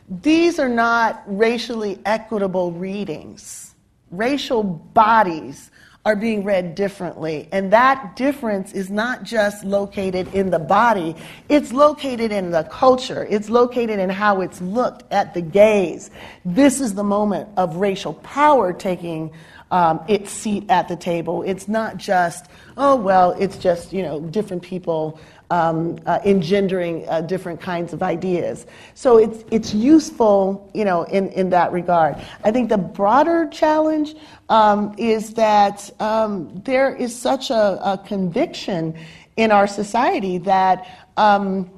these are not racially equitable readings. Racial bodies are being read differently. And that difference is not just located in the body, it's located in the culture, it's located in how it's looked at the gaze. This is the moment of racial power taking um, its seat at the table. It's not just, oh, well, it's just, you know, different people um, uh, engendering uh, different kinds of ideas. So it's, it's useful, you know, in, in that regard. I think the broader challenge um, is that um, there is such a, a, conviction in our society that um,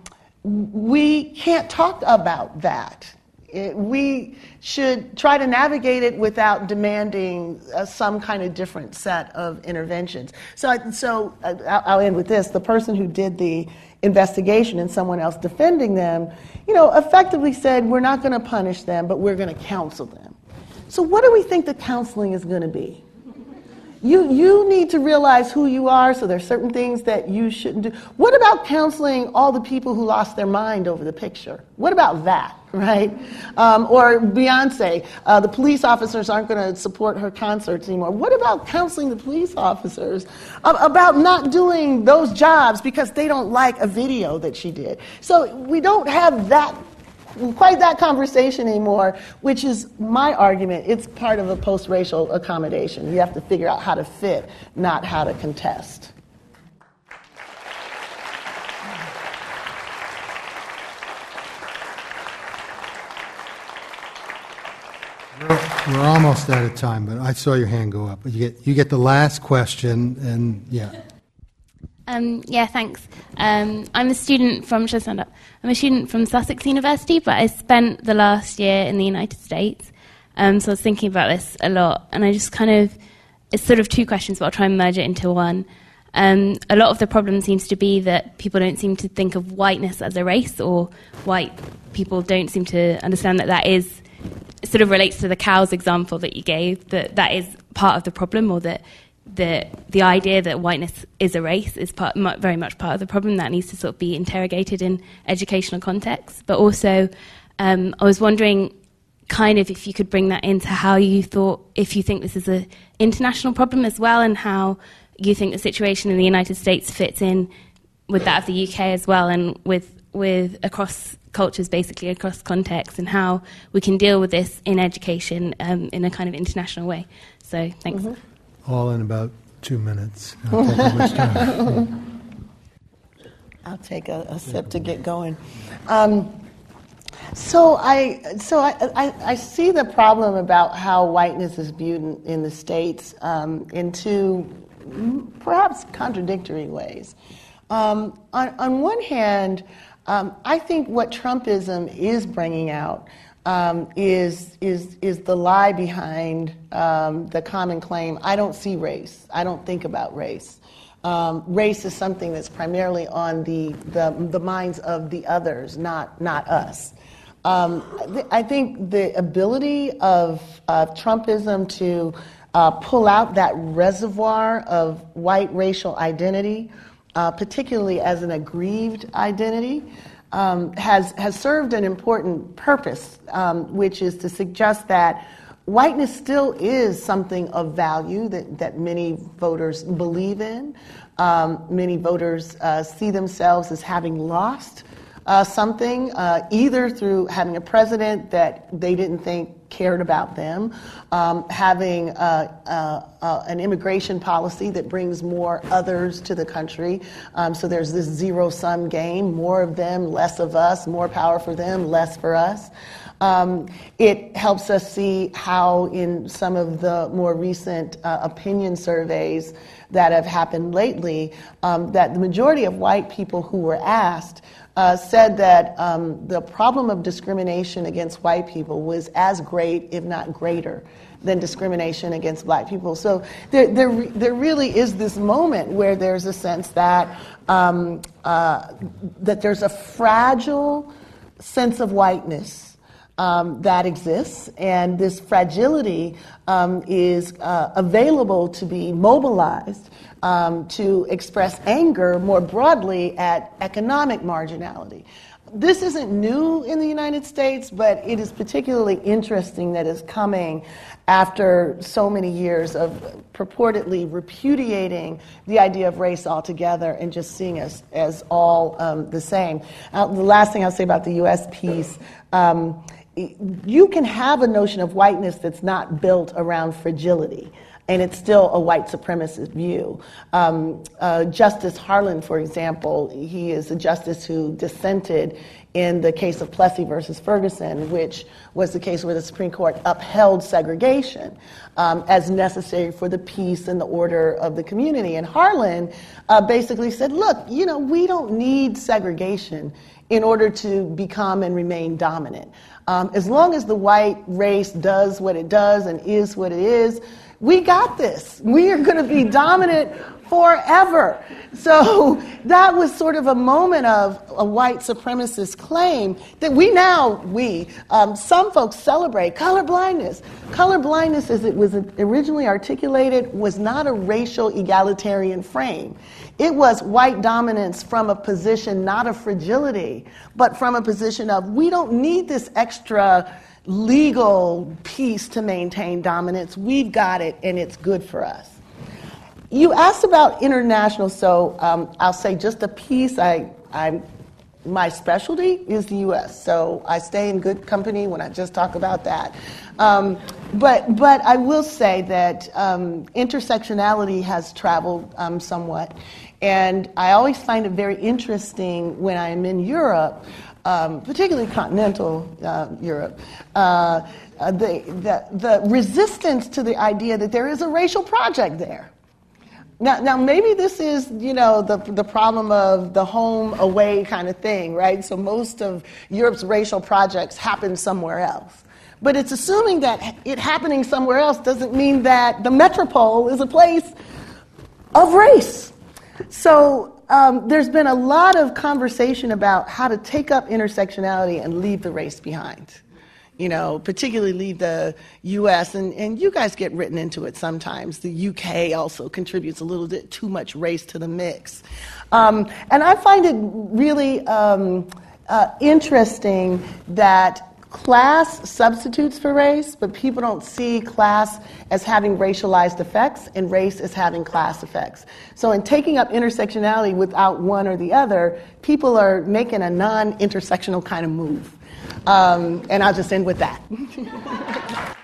we can't talk about that. It, we should try to navigate it without demanding uh, some kind of different set of interventions. So, I, so uh, I'll end with this: the person who did the investigation and someone else defending them, you know, effectively said, "We're not going to punish them, but we're going to counsel them." So, what do we think the counseling is going to be? You, you need to realize who you are, so there's certain things that you shouldn't do. What about counseling all the people who lost their mind over the picture? What about that, right? Um, or Beyonce, uh, the police officers aren't going to support her concerts anymore. What about counseling the police officers about not doing those jobs because they don't like a video that she did? So we don't have that quite that conversation anymore, which is my argument. It's part of a post racial accommodation. You have to figure out how to fit, not how to contest. We're almost out of time, but I saw your hand go up. You get you get the last question, and yeah. Um, yeah, thanks. Um, I'm a student from, I stand up? I'm a student from Sussex University, but I spent the last year in the United States. Um, so I was thinking about this a lot, and I just kind of, it's sort of two questions, but I'll try and merge it into one. Um, a lot of the problem seems to be that people don't seem to think of whiteness as a race, or white people don't seem to understand that that is sort of relates to the cows example that you gave, that that is part of the problem, or that the the idea that whiteness is a race is part, very much part of the problem that needs to sort of be interrogated in educational contexts. But also, um, I was wondering, kind of, if you could bring that into how you thought, if you think this is an international problem as well, and how you think the situation in the United States fits in with that of the UK as well, and with with across cultures, basically across contexts, and how we can deal with this in education um, in a kind of international way. So, thanks. Mm-hmm all in about two minutes. I'll take, a, a, sip to get going. Um, so I, so I, I, I, see the problem about how whiteness is viewed in, in the states um, in two perhaps contradictory ways. Um, on, on one hand, um, I think what Trumpism is bringing out um, is, is, is the lie behind um, the common claim I don't see race, I don't think about race. Um, race is something that's primarily on the, the, the minds of the others, not, not us. Um, I think the ability of, of Trumpism to uh, pull out that reservoir of white racial identity, uh, particularly as an aggrieved identity, um, has, has served an important purpose, um, which is to suggest that whiteness still is something of value that, that many voters believe in. Um, many voters uh, see themselves as having lost uh, something, uh, either through having a president that they didn't think cared about them, um, having uh, uh, uh, an immigration policy that brings more others to the country. Um, so there's this zero sum game more of them, less of us, more power for them, less for us. Um, it helps us see how, in some of the more recent uh, opinion surveys that have happened lately, um, that the majority of white people who were asked uh, said that um, the problem of discrimination against white people was as great, if not greater, than discrimination against black people. So there, there, there really is this moment where there's a sense that, um, uh, that there's a fragile sense of whiteness um, that exists, and this fragility um, is uh, available to be mobilized um, to express anger more broadly at economic marginality. This isn't new in the United States, but it is particularly interesting that it's coming after so many years of purportedly repudiating the idea of race altogether and just seeing us as all um, the same. Uh, the last thing I'll say about the U.S. piece. Um, you can have a notion of whiteness that's not built around fragility and it's still a white supremacist view. Um, uh, justice Harlan, for example, he is a justice who dissented in the case of Plessy versus Ferguson, which was the case where the Supreme Court upheld segregation um, as necessary for the peace and the order of the community. And Harlan uh, basically said, look, you know, we don't need segregation in order to become and remain dominant. Um, as long as the white race does what it does and is what it is, we got this. We are going to be dominant forever. So that was sort of a moment of a white supremacist claim that we now, we, um, some folks celebrate color blindness. Color blindness, as it was originally articulated, was not a racial egalitarian frame. It was white dominance from a position not of fragility, but from a position of we don't need this extra legal piece to maintain dominance. We've got it, and it's good for us. You asked about international, so um, I'll say just a piece. I, I, my specialty is the U.S., so I stay in good company when I just talk about that. Um, but, but I will say that um, intersectionality has traveled um, somewhat, and I always find it very interesting when I'm in Europe um, particularly continental uh, Europe, uh, uh, the, the, the resistance to the idea that there is a racial project there. Now, now maybe this is, you know, the, the problem of the home away kind of thing, right? So most of Europe's racial projects happen somewhere else. But it's assuming that it happening somewhere else doesn't mean that the metropole is a place of race. So um, there's been a lot of conversation about how to take up intersectionality and leave the race behind you know, particularly leave the US, and, and you guys get written into it sometimes. The UK also contributes a little bit too much race to the mix. Um, and I find it really um, uh, interesting that class substitutes for race, but people don't see class as having racialized effects and race as having class effects. So, in taking up intersectionality without one or the other, people are making a non intersectional kind of move. Um, and I'll just end with that.